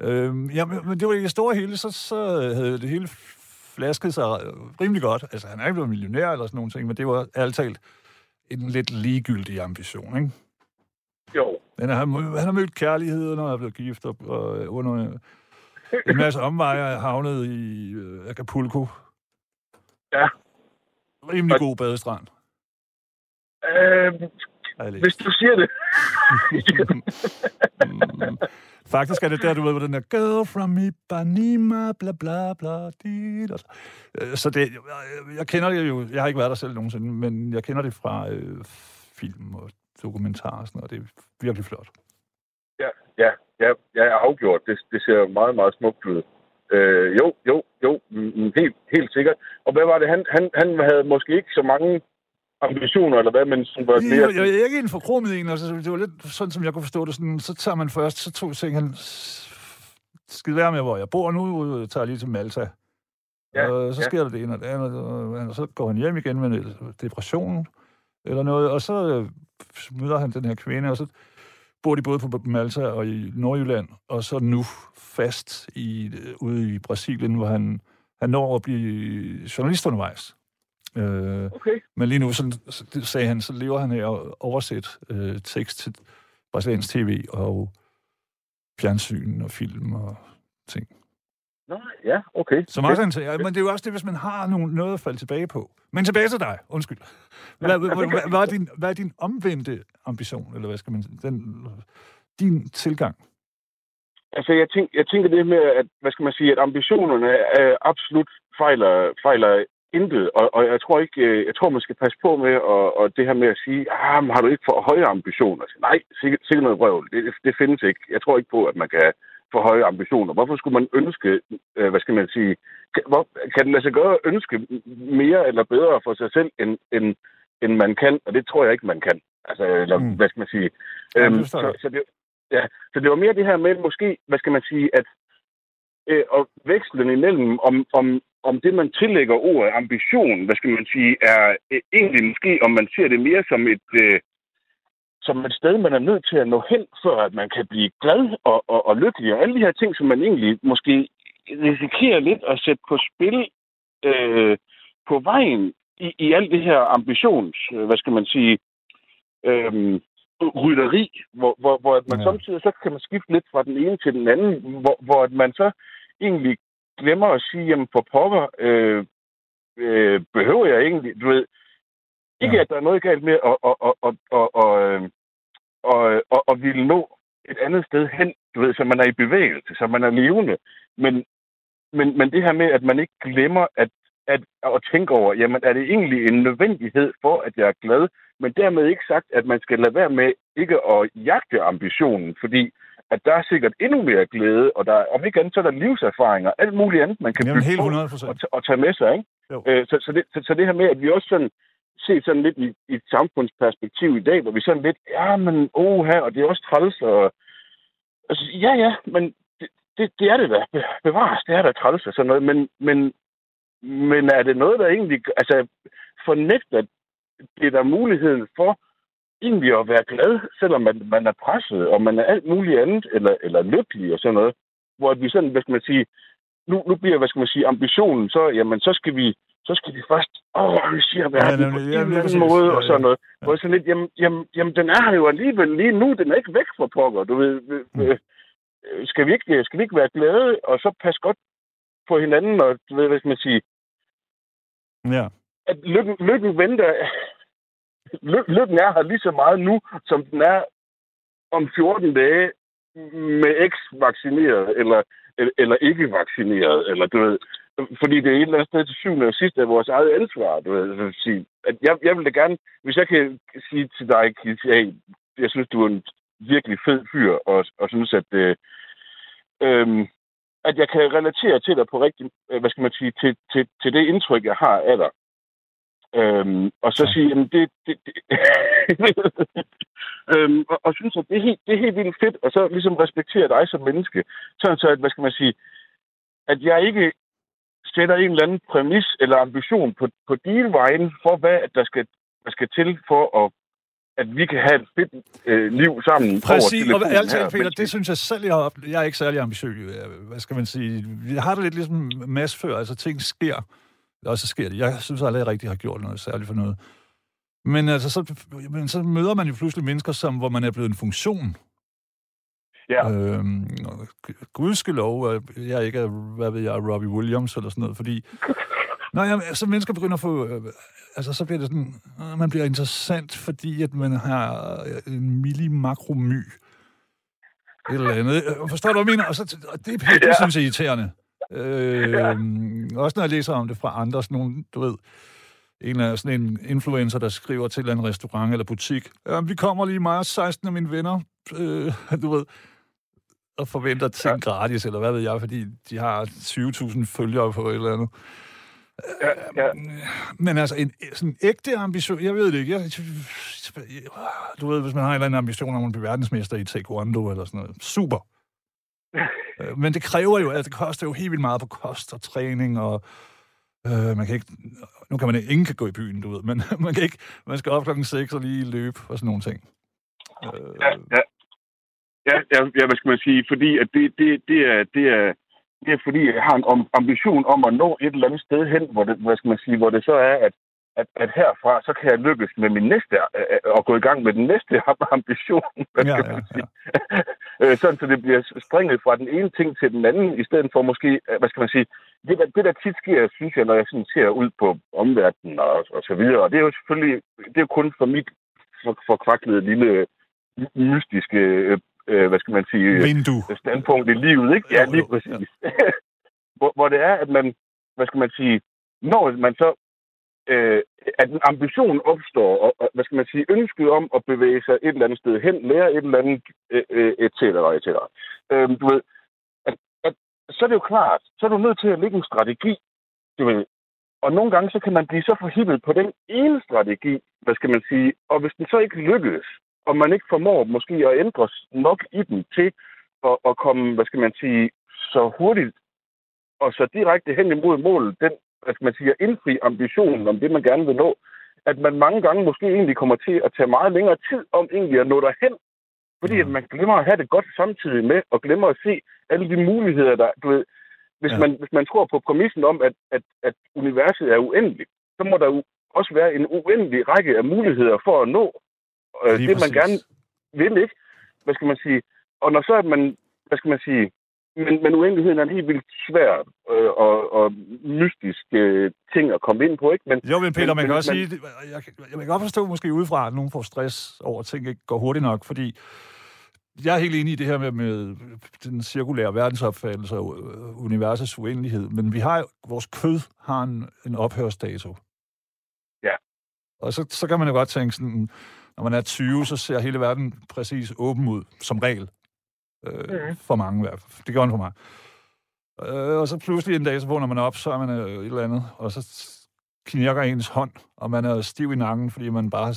Øhm, ja, men, det var i det store hele, så, så havde det hele flasket sig rimelig godt. Altså, han er ikke blevet millionær eller sådan nogle ting, men det var ærligt talt en lidt ligegyldig ambition, ikke? Jo. Men han, han har mødt kærligheden og er blevet gift og, og under en masse omveje havnet i øh, Acapulco. Ja. Rimelig Og- god badestrand. Øh, Læst. hvis du siger det. Mm. Faktisk er det der, du ved, hvor den der Girl from Ipanema, bla bla bla, dit, og så. Øh, Så det, jeg, jeg kender det jo, jeg har ikke været der selv nogensinde, men jeg kender det fra øh, film og dokumentarer og sådan noget, og det er virkelig flot. Ja, ja, ja, ja, jeg har afgjort. Det, det ser meget, meget smukt ud. Øh, jo, jo, jo, mm, helt, helt sikkert. Og hvad var det? Han, han, han havde måske ikke så mange ambitioner, eller hvad, men som var Jeg, mere... jeg, jeg er ikke en forkromet en, altså, det var lidt sådan, som jeg kunne forstå det. Sådan, så tager man først, så tog jeg han, skide være med, hvor jeg bor nu, og tager lige til Malta. Ja, og så ja. sker der det ene og det andet, og så går han hjem igen med depression eller noget, og så øh, møder han den her kvinde, og så bor de både på Malta og i Nordjylland, og så nu fast i, øh, ude i Brasilien, hvor han, han når at blive journalist undervejs. Øh, Okay. men lige nu, så, så sagde han, så lever han af at oversætte øh, tekst til brasiliansk tv og fjernsyn og film og ting. Nå, ja, okay. Så meget sagde, ja, men det er jo også det, hvis man har nogen, noget at falde tilbage på. Men tilbage til dig, undskyld. Hvad, Ja, hvad, hvad, er din, hvad er din omvendte ambition, eller hvad skal man den, din tilgang? Altså, jeg, tænk, jeg tænker det med, at, hvad skal man sige, at ambitionerne er absolut fejler, fejler intet. Og, og jeg tror ikke, øh, jeg tror, man skal passe på med, og, og det her med at sige, ah, men har du ikke for høje ambitioner? Altså, nej, sikkert, sikkert noget vrøvl. Det, det findes ikke. Jeg tror ikke på, at man kan for høje ambitioner. Hvorfor skulle man ønske, øh, hvad skal man sige, kan, hvor, kan den lade sig gøre at ønske mere eller bedre for sig selv, end, end, end man kan? Og det tror jeg ikke, man kan. Altså, eller, Mm. hvad skal man sige? Ja, Øhm, så, så, det, ja, så det var mere det her med, måske, hvad skal man sige, at øh, og vekslen imellem, om, om, om det, man tillægger ordet ambition, hvad skal man sige, er øh, egentlig måske, om man ser det mere som et, øh, som et sted, man er nødt til at nå hen, før at man kan blive glad og, og, og lykkelig. Og alle de her ting, som man egentlig måske risikerer lidt at sætte på spil øh, på vejen i, i alt det her ambitions, øh, hvad skal man sige, øh, rytteri, hvor, hvor, hvor at man ja. samtidig så kan man skifte lidt fra den ene til den anden, hvor, hvor at man så egentlig glemmer at sige, jamen for pokker, øh, øh, behøver jeg egentlig, du ved, ikke Ja. at der er noget galt med at, at, at, at, at, at, øh, at, at, at ville nå et andet sted hen, du ved, så man er i bevægelse, så man er levende, men, men, men det her med, at man ikke glemmer at, at, at tænke over, jamen er det egentlig en nødvendighed for, at jeg er glad, men dermed ikke sagt, at man skal lade være med ikke at jagte ambitionen, fordi at der er sikkert endnu mere glæde, og der, er- om ikke andet, så er der livserfaringer, alt muligt andet, man kan Jamen bygge helt på 100 og, og tage med sig. Ikke? Jo. Øh, så, så, det, så, så det her med, at vi også sådan ser sådan lidt i, i et samfundsperspektiv i dag, hvor vi sådan lidt, ja, men oh, her, og det er også træls, og altså, ja, ja, men det, det, det er det da. Be- Bevares, det er da træls og sådan noget, men, men, men er det noget, der egentlig, altså, fornægter det der muligheden for egentlig at være glad, selvom man, man er presset, og man er alt muligt andet, eller, eller lykkelig og sådan noget, hvor vi sådan, hvad skal man sige, nu, nu bliver, hvad skal man sige, ambitionen, så, jamen, så skal vi, så skal vi først organisere verden Ja, på en eller anden måde, og sådan noget. Ja. Hvor sådan lidt, jamen, jamen, jamen, den er her jo alligevel lige nu, den er ikke væk fra pokker, du ved. Mm. Øh, øh, skal, vi ikke, skal vi ikke være glade, og så passe godt på hinanden, og du ved, hvad skal man sige, Ja. at lykken, lykken venter, lykken er her lige så meget nu, som den er om 14 dage med X-vaccineret, eller, eller, ikke vaccineret, eller du ved, fordi det er et eller andet sted til syvende og sidst af vores eget ansvar, du ved, at sige. At jeg, jeg vil da gerne, hvis jeg kan sige til dig, at hey, jeg synes, du er en virkelig fed fyr, og, og synes, at, øh, øh, at jeg kan relatere til dig på rigtig, øh, hvad skal man sige, til, til, til det indtryk, jeg har af dig. Øhm, og så Tak. sige, jamen det... det, det øhm, og, og synes, at det er, helt, det er helt vildt fedt, og så ligesom respektere dig som menneske. Sådan så, at, hvad skal man sige, at jeg ikke sætter en eller anden præmis eller ambition på, på dine vejen for, hvad der skal, der skal til for at at vi kan have et fedt øh, liv sammen over Præcis, og telefonen ærligt her, talt, Peter, det synes jeg selv, jeg oplevet. Jeg er ikke særlig ambitiøs. øh, Hvad skal man sige? Vi har det lidt ligesom mass før, altså ting sker, og så sker det. Jeg synes aldrig, jeg rigtig har gjort noget særligt for noget. Men altså, så, men så møder man jo pludselig mennesker, som, hvor man er blevet en funktion. Ja. Øhm, gudskelov, at jeg ikke er, hvad ved jeg, Robbie Williams eller sådan noget, fordi Nå, ja, så mennesker begynder at få... Øh, altså, så bliver det sådan... Øh, man bliver interessant, fordi at man har øh, en millimakromy. Et eller andet. Øh, forstår du, hvad jeg mener? Og, så, og det, det, det ja. synes jeg er irriterende. Øh, ja. Også når jeg læser om det fra andre, sådan nogle, du ved, en af sådan en influencer, der skriver til en restaurant eller butik, ja, vi kommer lige mig og 16 af mine venner, øh, du ved, og forventer ting ja. gratis, eller hvad ved jeg, fordi de har 20.000 følgere på et eller andet. Ja, ja. Men altså, en sådan ægte ambition, jeg ved det ikke. Jeg, du ved, hvis man har en eller anden ambition om at blive verdensmester i taekwondo eller sådan noget. Super. Øh, men det kræver jo, altså det koster jo helt vildt meget på kost og træning, og øh, man kan ikke, nu kan man ikke, ingen kan gå i byen, du ved, men man kan ikke, man skal op klokken 6 og lige løbe og sådan nogle ting. Øh, ja, ja. Ja, ja, ja, hvad skal man sige, fordi at det, det, det, er, det, er, det er fordi, jeg har en ambition om at nå et eller andet sted hen, hvor det, hvad skal man sige, hvor det så er, at, at, at herfra, så kan jeg lykkes med min næste, og gå i gang med den næste ambition, hvad skal ja, man sige. Ja. Øh, sådan, så det bliver springet fra den ene ting til den anden, i stedet for måske, hvad skal man sige, det der, det der tit sker, synes jeg, når jeg sådan ser ud på omverdenen og, og så videre, og det er jo selvfølgelig, det er jo kun for mit for, for lille mystiske øh, hvad skal man sige, Vindue. standpunkt i livet, ikke? Ja, lige præcis. Ja. hvor, hvor det er, at man, hvad skal man sige, når man så, øh, at en ambition opstår, og, og, hvad skal man sige, ønsket om at bevæge sig et eller andet sted hen, lære et eller andet, øh, øh et cetera, et cetera. Øh, du ved, at, at, så er det jo klart, så er du nødt til at lægge en strategi, du ved, og nogle gange så kan man blive så forhippet på den ene strategi, hvad skal man sige, og hvis den så ikke lykkes, og man ikke formår måske at ændre nok i den til at, at komme, hvad skal man sige, så hurtigt og så direkte hen imod målet, den, hvad skal man sige, at indfri ambitionen om det, man gerne vil nå, at man mange gange måske egentlig kommer til at tage meget længere tid om egentlig at nå derhen, fordi at man glemmer at have det godt samtidig med, og glemmer at se alle de muligheder, der, du ved, hvis, ja. man, hvis man tror på præmissen om, at, at, at universet er uendeligt, så må der jo også være en uendelig række af muligheder for at nå Øh, det præcis. man gerne vil, ikke? Hvad skal man sige? Og når så er man, hvad skal man sige, men, men uendeligheden er en helt vildt svær øh, og, og mystisk øh, ting at komme ind på, ikke? Men, jo, men Peter, men, man kan men, også sige, jeg, jeg, kan godt forstå måske udefra, at nogen får stress over, at ting ikke går hurtigt nok, fordi jeg er helt enig i det her med, med den cirkulære verdensopfattelse og øh, universets uendelighed, men vi har vores kød har en, en ophørsdato. Ja. Og så, så kan man jo godt tænke sådan, når man er 20, så ser hele verden præcis åben ud, som regel. Øh, mm. For mange i hvert fald. Det gør den for mig. Øh, og så pludselig en dag, så vågner man op, så er man øh, et eller andet, og så knirker ens hånd, og man er stiv i nakken, fordi man bare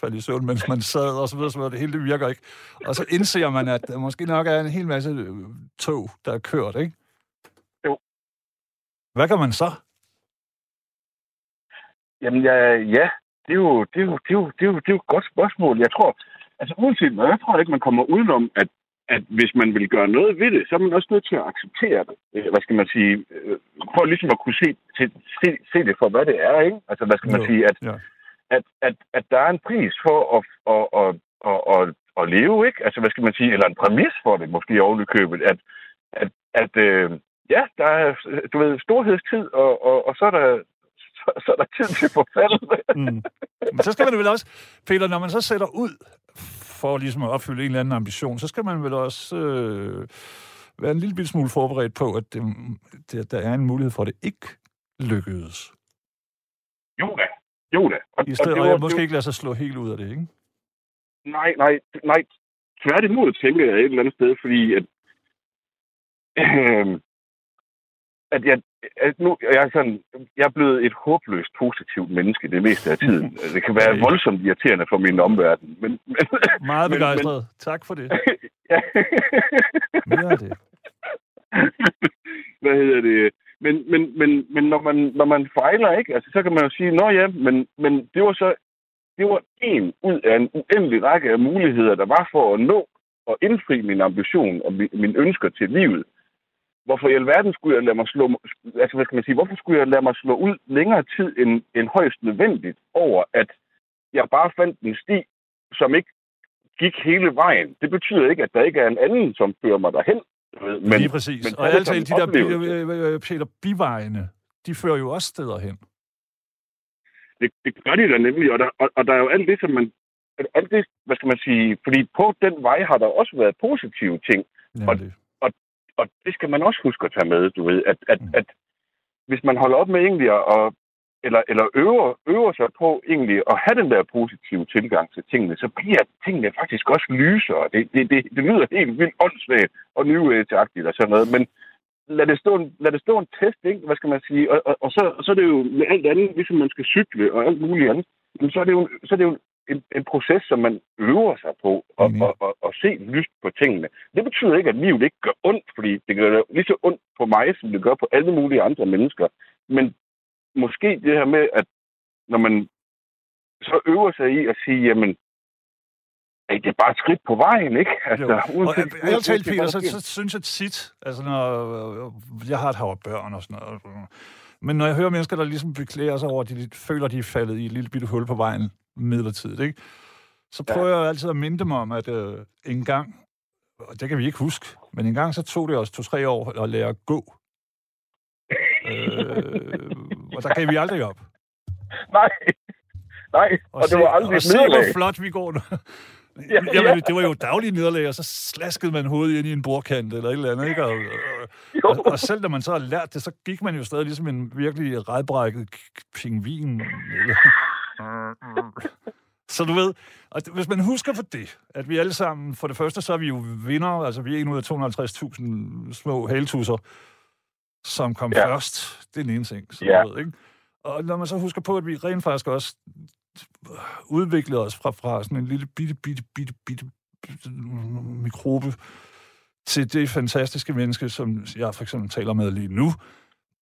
faldt i søvn, mens man sad, og så videre, så videre. Det hele det virker ikke. Og så indser man, at der måske nok er en hel masse øh, tog, der er kørt, ikke? Jo. Hvad gør man så? Jamen, ja, ja det er jo, det er jo, det er jo, det er jo, det er jo et godt spørgsmål. Jeg tror, altså uanset hvad, jeg tror ikke, man kommer udenom, at, at hvis man vil gøre noget ved det, så er man også nødt til at acceptere det. Øh, hvad skal man sige? Øh, for ligesom at kunne se, se, se det for, hvad det er, ikke? Altså, hvad skal man jo, sige? At, ja. at, at, at der er en pris for at, at, at, at, at, at leve, ikke? Altså, hvad skal man sige? Eller en præmis for det, måske ovenikøbet, at, at, at øh, ja, der er, du ved, storhedstid, og, og, og så er der så, så er der tid til forfald. mm. Men så skal man vel også, Peter, når man så sætter ud for ligesom at opfylde en eller anden ambition, så skal man vel også øh, være en lille smule forberedt på, at det, det, der er en mulighed for, at det ikke lykkedes. Jo da, jo da. Og, I stedet, og, det var, og jeg måske ikke lade sig slå helt ud af det, ikke? Nej, nej, nej. Tværtimod tænker jeg et eller andet sted, fordi at, øh, at jeg, at nu, jeg, er sådan, jeg er blevet et håbløst positivt menneske det meste af tiden. Det kan være voldsomt irriterende for min omverden. Men, men, Meget begejstret. Men, tak for det. ja. Mere det. Hvad hedder det? Men, men, men, men når, man, når man fejler, ikke? Altså, så kan man jo sige, nå ja, men, men det var så det var en ud af en uendelig række af muligheder, der var for at nå og indfri min ambition og min ønsker til livet hvorfor i alverden skulle jeg lade mig slå, altså hvad skal man sige, hvorfor skulle jeg lade mig slå ud længere tid end, end højst nødvendigt over, at jeg bare fandt en sti, som ikke gik hele vejen. Det betyder ikke, at der ikke er en anden, som fører mig derhen. Men, Lige præcis. Men og altid de der, Peter, bivejene, de fører jo også steder hen. Det, det gør de da nemlig, og der, og, og der er jo alt det, som man... Alt det, hvad skal man sige... Fordi på den vej har der også været positive ting, Nemlig. og det skal man også huske at tage med, du ved, at, at, Mm. at hvis man holder op med egentlig at, eller, eller øver, øver sig på egentlig at have den der positive tilgang til tingene, så bliver tingene faktisk også lysere. Det, det, det, det lyder helt vildt åndssvagt og nyhedsagtigt og sådan noget, men lad det stå en, lad det stå en test, ikke? hvad skal man sige, og, og, og så, så er det jo med alt andet, ligesom man skal cykle og alt muligt andet, men så er det jo, så er det jo en, en proces, som man øver sig på at Enig. og, og, og se lyst på tingene. Det betyder ikke, at livet ikke gør ondt, fordi det gør lige så ondt på mig, som det gør på alle mulige andre mennesker. Men måske det her med, at når man så øver sig i at sige, jamen, ey, det er bare et skridt på vejen, ikke? Altså, Jo. Og ærligt talt, Peter, så, så synes jeg tit, altså når øh, jeg har et hav børn og sådan noget, men når jeg hører mennesker, der ligesom beklager sig over, at de føler, de er faldet i et lille bitte hul på vejen midlertidigt, ikke? så prøver jeg altid at minde dem om, at øh, en gang, og det kan vi ikke huske, men en gang så tog det os to-tre år at lære at gå. øh, og der gav vi aldrig op. Nej, nej, og, og det var aldrig og et se, hvor flot vi går nu. Ja, Jamen, ja. det var jo daglige nederlag, og så slaskede man hovedet ind i en bordkant eller et eller andet, ikke? Og, og, og, selv når man så har lært det, så gik man jo stadig ligesom en virkelig redbrækket pingvin. Eller... Så du ved, og hvis man husker på det, at vi alle sammen, for det første, så er vi jo vinder, altså vi er en ud af 250.000 små haletusser, som kom ja. Først. Det er den ene ting, så Ja. du ved, ikke? Og når man så husker på, at vi rent faktisk også udviklede os fra, fra sådan en lille bitte, bitte, bitte, bitte, bitte mikrobe til det fantastiske menneske, som jeg for eksempel taler med lige nu,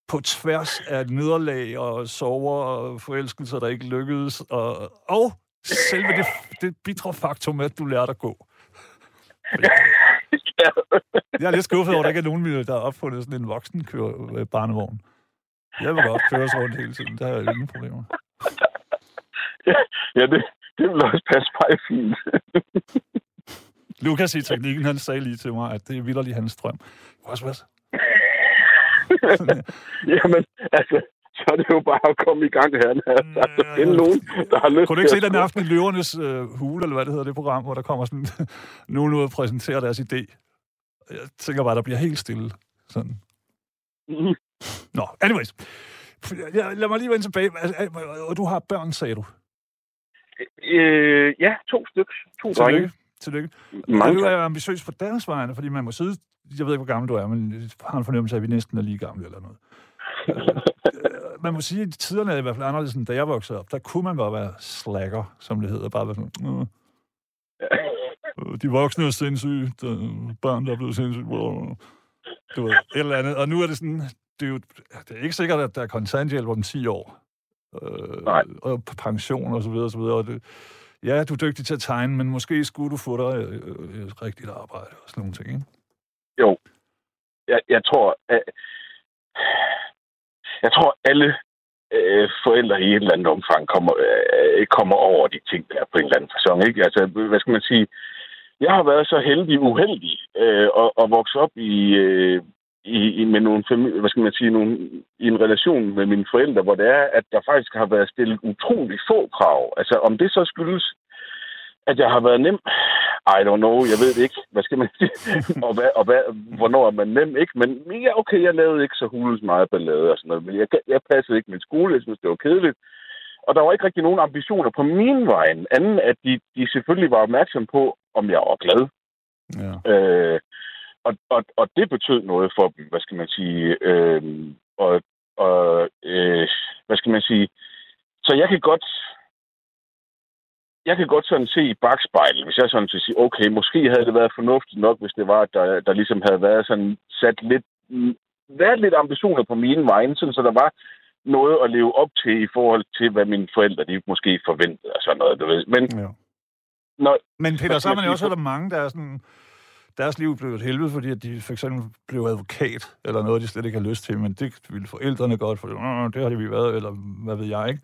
på tværs af nederlag og sover og forelskelser, der ikke lykkedes, og, og selve det, det bitre faktum, at du lærte at gå. Jeg er lidt skuffet over, at der ikke er nogen, der har opfundet sådan en voksen køre, barnevogn. Jeg vil godt køres rundt hele tiden. Der er jo ingen problemer. ja, det, det vil også passe mig fint. Lukas i teknikken, han sagde lige til mig, at det er vildt hans drøm. Også? Jamen, altså, så er det jo bare at komme i gang her. Altså, Ja, finde ja. nogen, der har lyst Kunne du ikke se den aften i Løvernes øh, hule, eller hvad det hedder, det program, hvor der kommer sådan nogen ud og præsenterer deres idé? Jeg tænker bare, der bliver helt stille. Sådan. Mhm. Nå, anyways. Ja, lad mig lige vende tilbage. Altså, øh, Og du har børn, sagde du. Øh, ja, to stykker. To drenge. Tillykke. Tillykke. Mange du er ambitiøs på deres vegne, fordi man må sidde... Jeg ved ikke, hvor gammel du er, men jeg har en fornemmelse af, at vi næsten er lige gamle eller noget. Øh, man må sige, at tiderne er i hvert fald anderledes, end da jeg voksede op. Der kunne man godt være slacker, som det hedder. Bare være sådan... Øh, øh, de voksne er sindssyge. Der er børn, der er blevet sindssyge. Du ved, et eller andet. Og nu er det sådan... Det er, jo, det er ikke sikkert, at der er kontanthjælp om 10 år. Øh, Nej. Og pension og så videre og så videre. Og det, ja, du er dygtig til at tegne, men måske skulle du få dig øh, øh, et rigtigt arbejde og sådan nogle ting, ikke? Jo. Jeg, jeg tror, at, jeg tror alle øh, forældre i et eller andet omfang kommer, øh, kommer over de ting der på en eller anden fasong. Ikke? Altså, hvad skal man sige? Jeg har været så heldig uheldig øh, at, at vokse op i, øh, i, i med nogle familie, hvad skal man sige, nogle, i en relation med mine forældre, hvor det er, at der faktisk har været stillet utrolig få krav. Altså, om det så skyldes, at jeg har været nem, I don't know, jeg ved det ikke. Hvad skal man sige? og, hvad, og hvad, hvornår er man nem, ikke? Men ja, okay, jeg lavede ikke så hulens meget ballade og sådan noget, men jeg, jeg passede ikke min skole, jeg synes, det var kedeligt. Og der var ikke rigtig nogen ambitioner på min vej, anden at de, de selvfølgelig var opmærksom på, om jeg var glad. Ja. Øh, og, og, og det betød noget for dem, hvad skal man sige. Øh, og og øh, hvad skal man sige. Så jeg kan godt jeg kan godt sådan se i bagspejlet, hvis jeg sådan til sige, okay, måske havde det været fornuftigt nok, hvis det var, at der, der ligesom havde været sådan sat lidt, været lidt ambitioner på mine vegne, sådan, så der var noget at leve op til i forhold til, hvad mine forældre de måske forventede og sådan noget, du ved. Men ja. når, Men Peter, så har man jo også hørt om mange, der er sådan... Deres liv blev et helvede, fordi at de for eksempel blev advokat, eller noget, de slet ikke har lyst til, men det ville forældrene godt, for "Åh, det har de vi været, eller hvad ved jeg, ikke?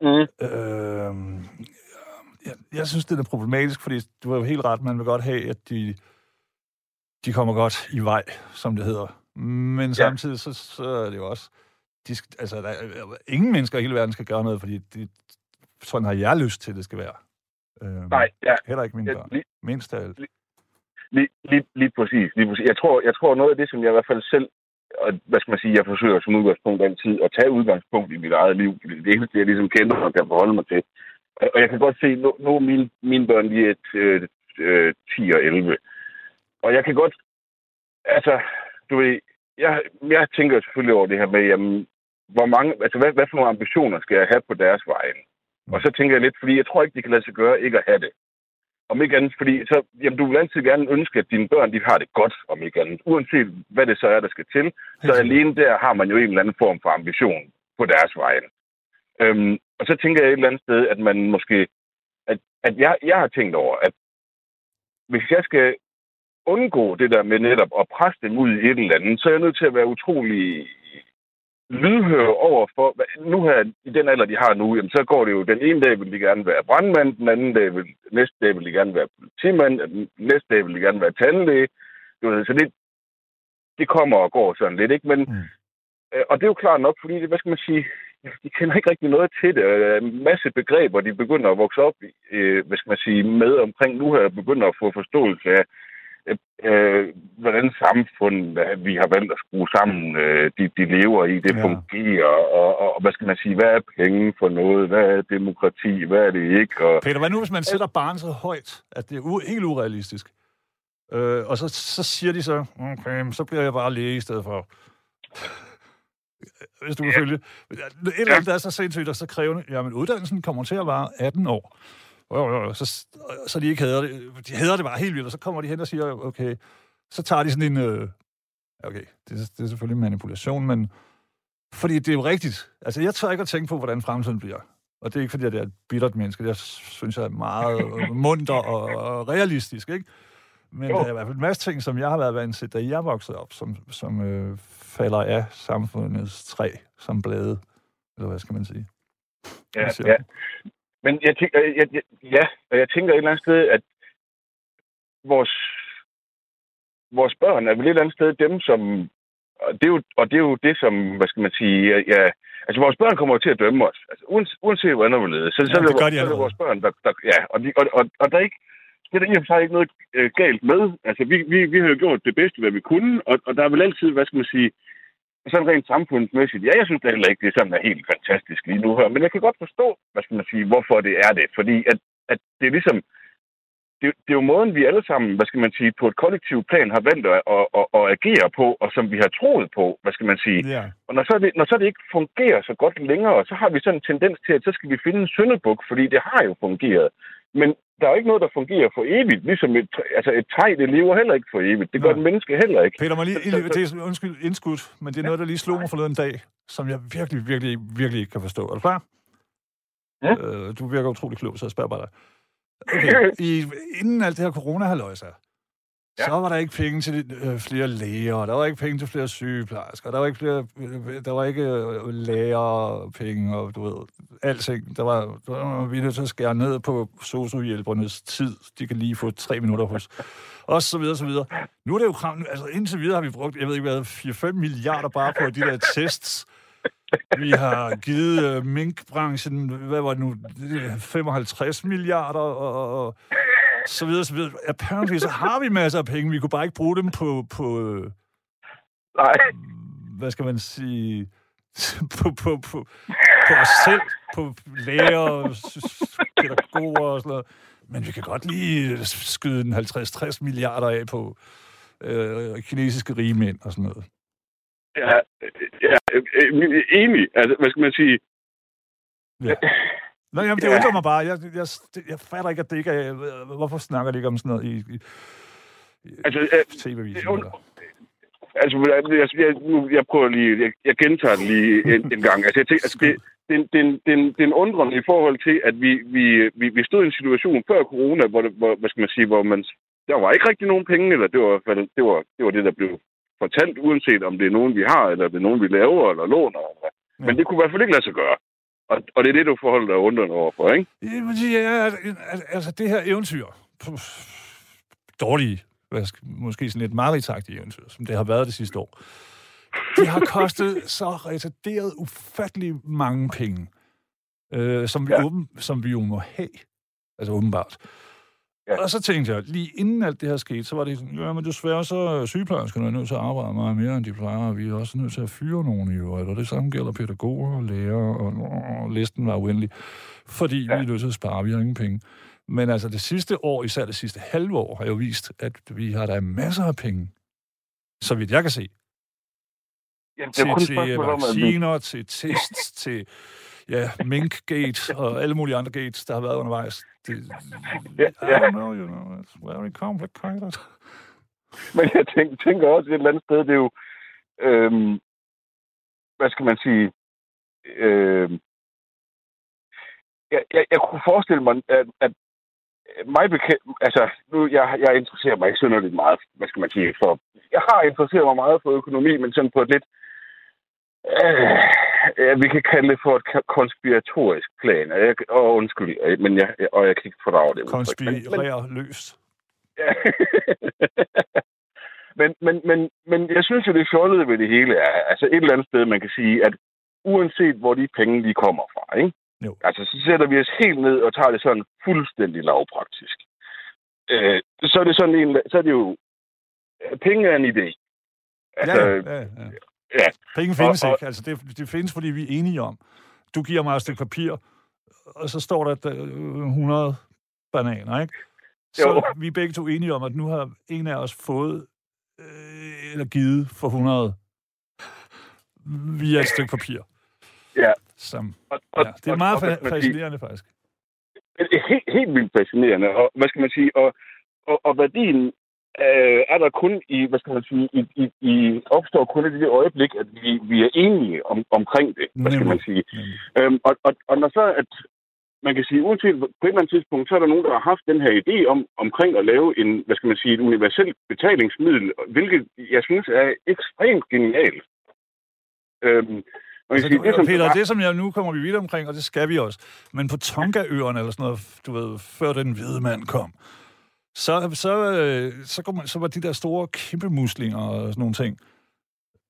mm, Øh, jeg, jeg synes, det er problematisk, fordi du har jo helt ret, man vil godt have, at de, de kommer godt i vej, som det hedder. Men ja. samtidig så, så er det jo også de, altså, der, er- ingen mennesker i hele verden skal gøre noget, fordi det, sådan har jeg lyst til, det skal være. Øh, Nej, ja, Heller ikke mine ja, børn. lige, Mindst af alt. lige, lige, lige præcis. Lige præcis. Jeg, tror, jeg tror, noget af det, som jeg i hvert fald selv, og hvad skal man sige, jeg forsøger som udgangspunkt altid at tage udgangspunkt i mit eget liv, fordi det eneste, jeg ligesom kender og kan forholde mig til. Og jeg kan godt se, nu, nu er mine, mine børn lige et, øh, øh, 10 og 11. Og jeg kan godt, altså, du ved, jeg, jeg tænker selvfølgelig over det her med, jamen, hvor mange, altså, hvad, hvad for nogle ambitioner skal jeg have på deres vejen? Og så tænker jeg lidt, fordi jeg tror ikke, de kan lade sig gøre ikke at have det. Om ikke andet, fordi så, jamen, du vil altid gerne ønske, at dine børn de har det godt, om ikke andet. Uanset hvad det så er, der skal til. Så alene der har man jo en eller anden form for ambition på deres vejen. Øhm, og så tænker jeg et eller andet sted, at man måske... At, at jeg, jeg har tænkt over, at hvis jeg skal undgå det der med netop at presse dem ud i et eller andet, så er jeg nødt til at være utrolig lydhør over for, nu her, i den alder, de har nu, jamen, så går det jo, den ene dag vil de gerne være brandmand, den anden dag vil, næste dag vil de gerne være politimand, den næste dag vil de gerne være tandlæge. Så det, det kommer og går sådan lidt, ikke? Men, Mm. øh, og det er jo klart nok, fordi, det, hvad skal man sige, de kender ikke rigtig noget til det. Øh, En masse begreber, de begynder at vokse op øh, hvad skal man sige, med omkring nu her, begynder at få forståelse af, øh, øh, hvordan samfundet, vi har valgt at skrue sammen, øh, de, de lever i, det ja. fungerer, og, og, og hvad skal man sige, hvad er penge for noget, hvad er demokrati, hvad er det ikke, og Peter, hvad nu, hvis man sætter barnet så højt, at det er u- helt urealistisk? Øh, og så, så siger de så, okay, så bliver jeg bare læge i stedet for. Hvis du kan følge. Et eller andet, der er så sindssygt og så krævende. Jamen, uddannelsen kommer til at vare 18 år. Jo, jo, jo, Så, så de ikke hader det. De hader det bare helt vildt, og så kommer de hen og siger, okay, så tager de sådan en... Øh, okay, det, er- det er selvfølgelig manipulation, men fordi det er jo rigtigt. Altså, jeg tør ikke at tænke på, hvordan fremtiden bliver. Og det er ikke, fordi jeg er et bittert menneske. Det synes jeg er meget munter og, og realistisk, ikke? Men Jo. der er i hvert fald en masse ting, som jeg har været vant til, da jeg voksede op, som, som øh, falder af samfundets træ som blade. Eller hvad skal man sige? Ja, ja. Men jeg tænker, jeg, jeg, ja, og jeg tænker et eller andet sted, at vores, vores børn er vel et eller andet sted dem, som... Og det, er jo, og det er jo det, som, hvad skal man sige, ja, altså vores børn kommer jo til at dømme os. Altså, uanset, uanset hvordan der vil så, Ja, så, det det, gør de så er det vores børn, der, der ja, og, de, og, og, og der er ikke, det er der i og for sig ikke noget øh, galt med. Altså, vi, vi, vi har jo gjort det bedste, hvad vi kunne, og, og der er vel altid, hvad skal man sige, sådan rent samfundsmæssigt, ja, jeg synes da heller ikke, det er sådan er helt fantastisk lige nu her, men jeg kan godt forstå, hvad skal man sige, hvorfor det er det, fordi at, at det er ligesom, det, det er jo måden, vi alle sammen, hvad skal man sige, på et kollektivt plan har valgt at, at, at, at agere på, og som vi har troet på, hvad skal man sige. Ja. Og når så, det, når så det ikke fungerer så godt længere, så har vi sådan en tendens til, at så skal vi finde en syndebuk, fordi det har jo fungeret. Men der er jo ikke noget, der fungerer for evigt. Ligesom et, altså et træ, det lever heller ikke for evigt. Det gør et menneske heller ikke. Peter, mig lige, det er undskyld, indskudt, men det er noget, der lige slog mig forleden dag, som jeg virkelig, virkelig, virkelig ikke kan forstå. Er du klar? Ja. Øh, du virker utrolig klog, så jeg spørger bare dig. Okay, i, inden alt det her corona-halløjsa, Ja. så var der ikke penge til øh, flere læger, der var ikke penge til flere sygeplejersker, der var ikke flere, øh, der var ikke øh, lærerpenge, og du ved, alting. Der var, der var vi nødt til at skære ned på sociohjælpernes tid. De kan lige få tre minutter hos og så videre, så videre. Nu er det jo kram, altså indtil videre har vi brugt, jeg ved ikke hvad, 4-5 milliarder bare på de der tests. Vi har givet øh, minkbranchen, hvad var det nu, 55 milliarder, og, og, og så videre, så videre. Apparently, så har vi masser af penge. Vi kunne bare ikke bruge dem på, på øh, Nej, hvad skal man sige, på, på, på, på os selv, på læger og pædagoger og sådan noget. Men vi kan godt lige skyde en 50-60 milliarder af på øh, kinesiske rigemænd og sådan noget. ja, ja, øh, enig. Altså, hvad skal man sige? Ja. Nå, jamen, det Ja. undrer mig bare. Jeg, jeg, jeg fatter ikke, at det ikke er... Hvorfor snakker de ikke om sådan noget i, i, Altså, øh, tv-avisen? und- eller? Altså, jeg, jeg, nu, jeg prøver lige, jeg, jeg gentager det lige en, en gang. Altså, jeg tænker, altså, det, den, den, den, den undrende i forhold til, at vi, vi, vi, vi stod i en situation før corona, hvor, det, hvor, hvad skal man sige, hvor man, der var ikke rigtig nogen penge, eller det var, det var, det var det, der blev fortalt, uanset om det er nogen, vi har, eller det er nogen, vi laver, eller låner. Eller. Men Ja. det kunne i hvert fald ikke lade sig gøre. Og, og det er det, du forholder dig undrende overfor, ikke? Jamen, ja, al- altså det her eventyr, dårlige, måske sådan lidt maritagtige eventyr, som det har været det sidste år, de har kostet så retarderet ufattelig mange penge, øh, som, vi Ja. åben, som vi jo må have. Altså åbenbart. Ja. Og så tænkte jeg, lige inden alt det her skete, så var det sådan, ja, men desværre så er sygeplejerskerne nødt til at arbejde meget mere, end de plejer, og vi er også nødt til at fyre nogen i øvrigt, og det samme gælder pædagoger og lærere, og, og listen var uendelig, fordi ja. vi er nødt til at spare, vi har ingen penge. Men altså det sidste år, især det sidste halve år, har jo vist, at vi har der masser af penge, så vidt jeg kan se, Jamen, det til, er kun til spørgsmål vi... vacciner, til tests, til ja, minkgate og alle mulige andre gates, der har været undervejs. Det, Ja, I ja. don't know, you know, it's very complicated. Men jeg tænker, tænker også et eller andet sted, det er jo... Øhm, hvad skal man sige? Øhm, jeg, jeg, jeg kunne forestille mig, at, at mig bekendt, altså, nu, jeg, jeg interesserer mig ikke synderligt meget, hvad skal man sige, for, jeg har interesseret mig meget for økonomi, men sådan på et lidt, øh, ja, vi kan kalde det for et konspiratorisk plan, og, jeg, og undskyld, øh, men jeg, og jeg kan ikke fordrage det. udtryk. Men- løst. Ja. men, men, men, men jeg synes jo, det fjollede ved det hele er, altså et eller andet sted, man kan sige, at uanset hvor de penge, de kommer fra, ikke? Jo. Altså, så sætter vi os helt ned og tager det sådan fuldstændig lavpraktisk. Øh, så er det sådan en, så er det jo, penge er en idé. Altså, ja, ja, ja. Ja. Penge findes Og- og- ikke. Altså, det, det findes, fordi vi er enige om. Du giver mig et stykke papir, og så står der at, øh, 100 bananer, ikke? Så Jo. vi er begge to enige om, at nu har en af os fået øh, eller givet for 100 via et stykke papir. Ja. Som, Og, og, ja, det er og- meget og, sige, fascinerende, faktisk. Det er helt, helt vildt fascinerende. Og hvad skal man sige? Og, og, og værdien øh, er der kun i, hvad skal man sige, i, i, i opstår kun i det øjeblik, at vi, vi er enige om, omkring det, hvad skal man sige. Nemlig. Øhm, og, og, og når så, at man kan sige, uanset på et eller andet tidspunkt, så er der nogen, der har haft den her idé om, omkring at lave en, hvad skal man sige, et universelt betalingsmiddel, hvilket jeg synes er ekstremt genialt. Øhm, og Altså, sige, det, som- Peter, det som jeg nu kommer vi vidt omkring, og det skal vi også. Men på Tonga-øerne eller sådan noget, du ved, før den hvide mand kom, så, så, øh, så, kom man, så var de der store kæmpe muslinger og sådan nogle ting.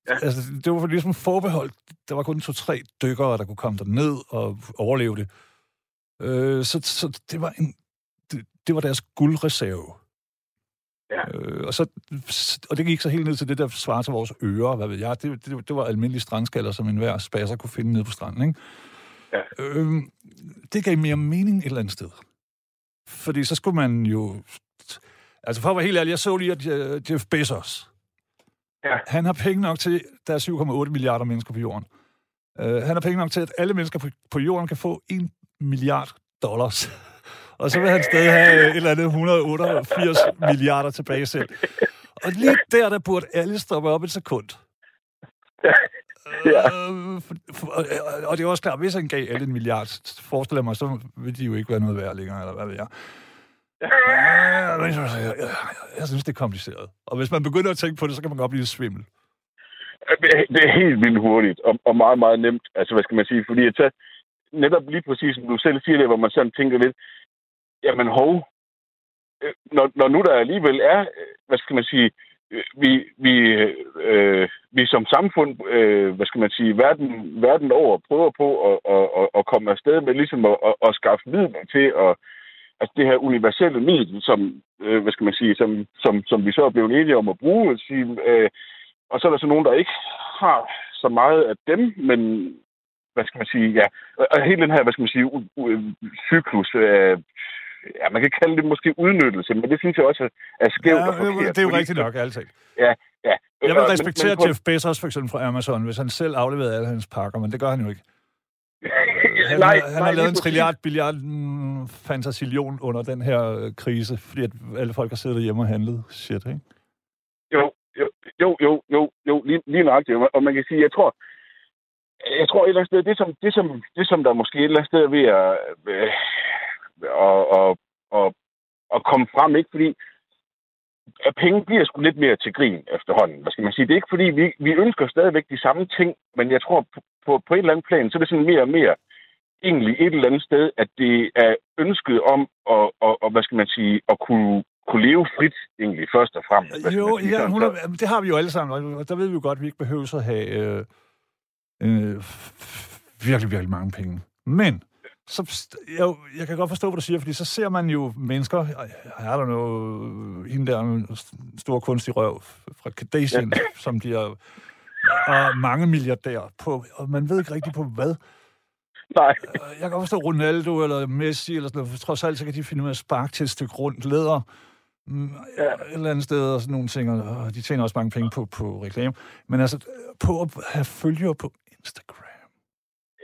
Ja. Altså, det var ligesom forbeholdt. Der var kun to-tre dykkere, der kunne komme der ned og overleve det. Øh, så, så det var en, det, det var deres guldreserve. Ja. Øh, og, så, og det gik så helt ned til det, der svarer til vores ører, hvad ved jeg. Det, det, det var almindelige strandskaller, som enhver spasser kunne finde nede på stranden, ikke? Ja. Øh, det gav mere mening et eller andet sted. Fordi så skulle man jo... Altså for at være helt ærlig, jeg så lige, at øh, Jeff Bezos, Ja. han har penge nok til, der er 7,8 milliarder mennesker på jorden. Uh, han har penge nok til, at alle mennesker på, på jorden kan få 1 milliard dollars. Og så vil han stadig have et eller andet 188 milliarder tilbage selv. Og lige der, der burde alle stoppe op et sekund. Ja. Øh, for, for, og, og det er også klart, hvis han gav alle en milliard, forestiller mig, så vil de jo ikke være noget værd længere, eller hvad ved jeg. Ja, jeg, jeg, jeg, synes, det er kompliceret. Og hvis man begynder at tænke på det, så kan man godt blive svimmel. Det er- Det er helt vildt hurtigt, og, og meget, meget nemt. Altså, hvad skal man sige? Fordi at tage, netop lige præcis, som du selv siger det, hvor man sådan tænker lidt, jamen hov, øh, når, når nu der alligevel er, øh, hvad skal man sige, øh, vi, vi, øh, vi som samfund, øh, hvad skal man sige, verden, verden over prøver på at, at, at, at komme afsted med ligesom at, at, at skaffe midler til at, altså det her universelle middel, som, øh, hvad skal man sige, som, som, som vi så er blevet enige om at bruge, sige, øh, og så er der så nogen, der ikke har så meget af dem, men hvad skal man sige, ja, og hele den her, hvad skal man sige, u- u- cyklus, øh, ja, man kan kalde det måske udnyttelse, men det synes jeg også er, skævt og Ja, forkert. det er jo fordi- rigtigt nok, altid. Ja, ja. Jeg vil Øh, respektere men, men, Jeff Bezos for eksempel fra Amazon, hvis han selv afleverede alle hans pakker, men det gør han jo ikke. Han, nej, har, han nej, har lavet en trilliard, billiard, mm, fantasillion under den her øh, krise, fordi at alle folk har siddet hjemme og handlet shit, ikke? Jo, jo, jo, jo, jo, jo lige, lige nøjagtigt. Og- Og man kan sige, jeg tror, jeg tror et eller andet sted, det som, det som, det som der måske et eller andet sted er ved at, øh, at, at, at, at komme frem, ikke? Fordi at penge bliver sgu lidt mere til grin efterhånden. Hvad skal man sige? Det er ikke fordi, vi, vi ønsker stadigvæk de samme ting, men jeg tror på, på, på et eller andet plan, så er det sådan mere og mere egentlig et eller andet sted, at det er ønsket om at, at, at hvad skal man sige, at kunne, kunne leve frit, egentlig, først og fremmest. Hvad Jo, sige, ja, 100, så- det har vi jo alle sammen, og der ved vi jo godt, at vi ikke behøver at have øh, øh, virkelig, virkelig mange penge. Men, så, jeg, jeg kan godt forstå, hvad du siger, fordi så ser man jo mennesker, er der noget, hende der med st- store kunstig røv fra Kardashian, ja. som de er, og mange milliardærer på, og man ved ikke rigtig på hvad. Nej, Jeg kan forstå Ronaldo eller Messi eller sådan noget, for trods alt, så kan de finde ud af at sparke til et stykke rundt læder mm, Ja. et eller andet sted og sådan nogle ting, og de tjener også mange penge på, på reklame. Men altså, på at have følgere på Instagram.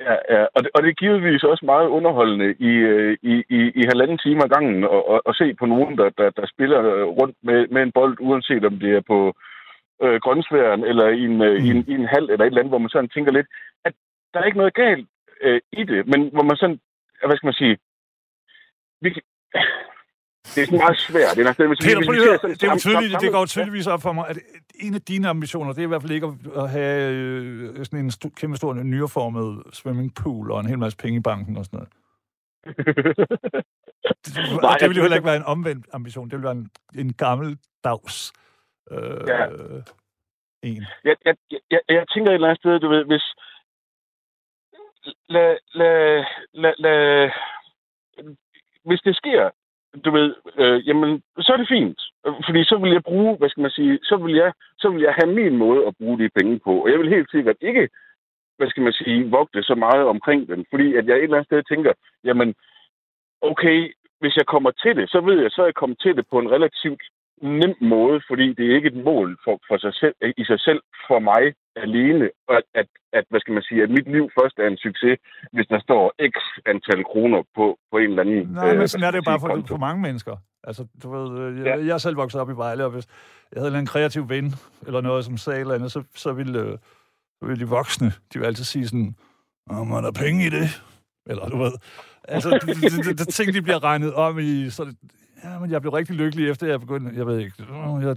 Ja, ja. Og, det, og det er givetvis også meget underholdende i, øh, i, i, i halvanden time ad gangen at, at, at se på nogen, der, der, der spiller øh, rundt med, med en bold, uanset om det er på øh, grønnsværen eller i en, øh, mm. i, en, i en hal eller et eller andet, hvor man sådan tænker lidt, at der er ikke noget galt øh, i det, men hvor man sådan, hvad skal man sige, vi, det er sådan meget svært. Det er, hvis, Peter, hvis prøv vi høre. sådan det, er tydeligt, det går tydeligvis op for mig, at en af dine ambitioner, det er i hvert fald ikke at- have øh, sådan en st- kæmpe stor nyreformet swimmingpool og en hel masse penge i banken og sådan noget. Det, Nej, det ville jo heller ikke være en omvendt ambition. Det ville være en, en gammel dags øh, Ja. en. jeg, jeg, jeg, jeg tænker et eller andet sted, du ved, hvis... Lad, lad, lad, lad, hvis det sker, du ved, øh, jamen, så er det fint. Fordi så vil jeg bruge, hvad skal man sige, så vil jeg, så vil jeg have min måde at bruge de penge på. Og jeg vil helt sikkert ikke, hvad skal man sige, vogte så meget omkring den. Fordi at jeg et eller andet sted tænker, jamen, okay, hvis jeg kommer til det, så ved jeg, så er jeg kommet til det på en relativt nem måde, fordi det er ikke et mål for, for sig selv, i sig selv for mig alene, at, at, at, hvad skal man sige, at mit liv først er en succes, hvis der står x antal kroner på, på en eller anden... Nej, men hvad sådan er det jo man bare for, for mange mennesker. Altså, du ved, øh, jeg, Ja. jeg er selv vokset op i Vejle, og hvis jeg havde en kreativ ven, eller noget, som sagde eller andet, så, så, ville, øh, så ville de voksne, de vil altid sige sådan, om er der penge i det? Eller du ved, altså, det, det, det, det ting, de bliver regnet om i, så det, ja, men jeg blev rigtig lykkelig efter, jeg begyndte, jeg ved ikke, jeg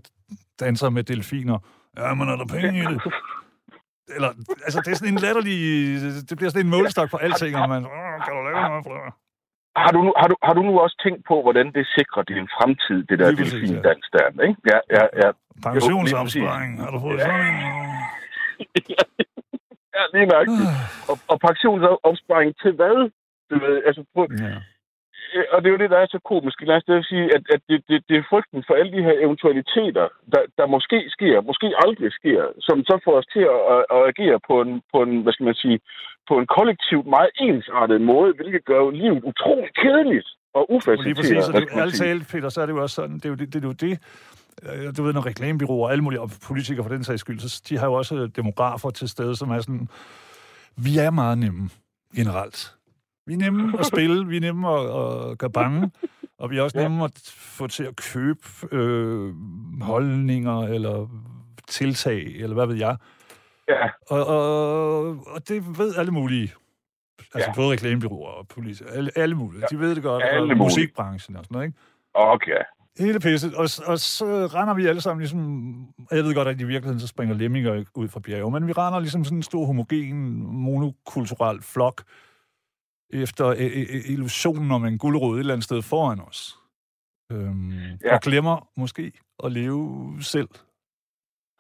danser med delfiner. Ja, men er der penge i det? Eller, altså, det er sådan en latterlig, det bliver sådan en målestok for alting, og man, kan du lave noget for det? Har du, nu, har, du, har du nu også tænkt på, hvordan det sikrer din fremtid, det der præcis, ja. delfindans der, ikke? Ja, ja, ja. Pensionsopsparing, har du fået sådan en? ja, lige nok. Og, og pensionsopsparing til hvad? Du ved, altså, prøv, Ja. Øh, og det er jo det, der er så komisk. Lad os det sige, at, at det, det, det er frygten for alle de her eventualiteter, der, der måske sker, måske aldrig sker, som så får os til at, at, at agere på en, på en, hvad skal man sige, på en kollektivt meget ensartet måde, hvilket gør jo livet utroligt kedeligt og Og lige ufaciliteret. præcis, og det, sige. talt, Peter, så er det jo også sådan, det er jo det, det, er jo det øh, du ved, når reklamebyråer og alle mulige og politikere for den sags skyld, så de har jo også demografer til stede, som er sådan, vi er meget nemme, generelt. Vi er nemme at spille, vi er nemme at, at gøre bange, og vi er også Ja. nemme at få til at købe øh, holdninger eller tiltag, eller hvad ved jeg. Ja, Og, og, og det ved alle mulige. Altså Ja. både reklamebyråer og politikere. Alle, alle mulige. De ved det godt. Alle og mulige. musikbranchen og sådan noget, ikke? okay. Hele pisset. Og, og så render vi alle sammen ligesom... Jeg ved godt, at i virkeligheden så springer lemminger ud fra bjerge, men vi render ligesom sådan en stor homogen, monokulturel flok efter øh, øh, illusionen om en guldrød et eller andet sted foran os. Øhm, Ja. Og glemmer måske at leve selv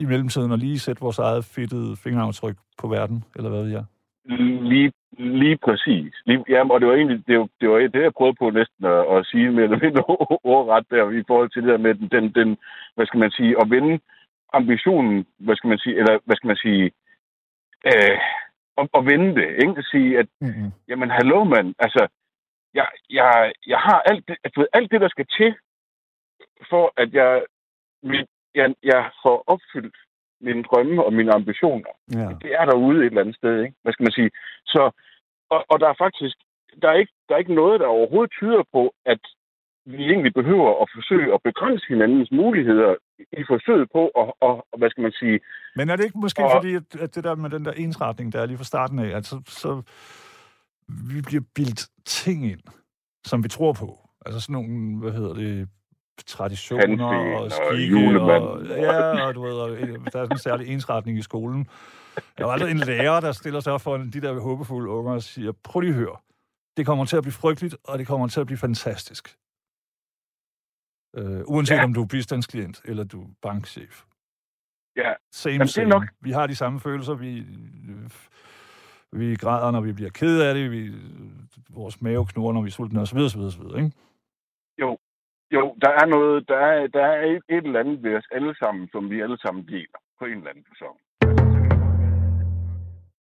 i mellemtiden og lige sætte vores eget fedtede fingeraftryk på verden, eller hvad ved jeg. Lige, lige præcis. Lige, jamen, og det var egentlig det, var, det, var det, jeg prøvede på næsten at, at sige med eller mindre ordret der i forhold til det der med den, den, den, hvad skal man sige, at vende ambitionen, hvad skal man sige, eller hvad skal man sige, øh, at, at vende det, ikke? At sige, at Mm-hmm. jamen, hallo mand, altså, jeg, jeg, jeg har alt det, altså, alt det, der skal til, for at jeg, mit, jeg, jeg får opfyldt mine drømme og mine ambitioner Ja. det er derude et eller andet sted, ikke? Hvad skal man sige? Så, og, og der er faktisk, der er, ikke, der er ikke noget, der overhovedet tyder på, at vi egentlig behøver at forsøge at begrænse hinandens muligheder i forsøget på at, og, og hvad skal man sige, Men er det ikke måske Og- fordi, at, at det der med den der ensretning, der er lige fra starten af, at så, så vi bliver bildt ting ind, som vi tror på. Altså sådan nogle, hvad hedder det, traditioner og og skikke. julemanden. Og, ja, og du ved, og, øh, der er sådan en særlig ensretning i skolen. Der var aldrig en lærer, der stiller sig op for de der håbefulde unger og siger, prøv lige at høre, det kommer til at blive frygteligt, og det kommer til at blive fantastisk. Øh, uanset Ja. om du er bistandsklient eller du er bankchef. Ja, Same, Jamen, det er same. nok- Vi har de samme følelser. Vi, vi græder, når vi bliver ked af det. Vi, vores mave knurrer, når vi er sultne, osv. osv., osv. Ikke? jo, der er noget, der er, der er et, et eller andet ved os alle sammen, som vi alle sammen deler på en eller anden person.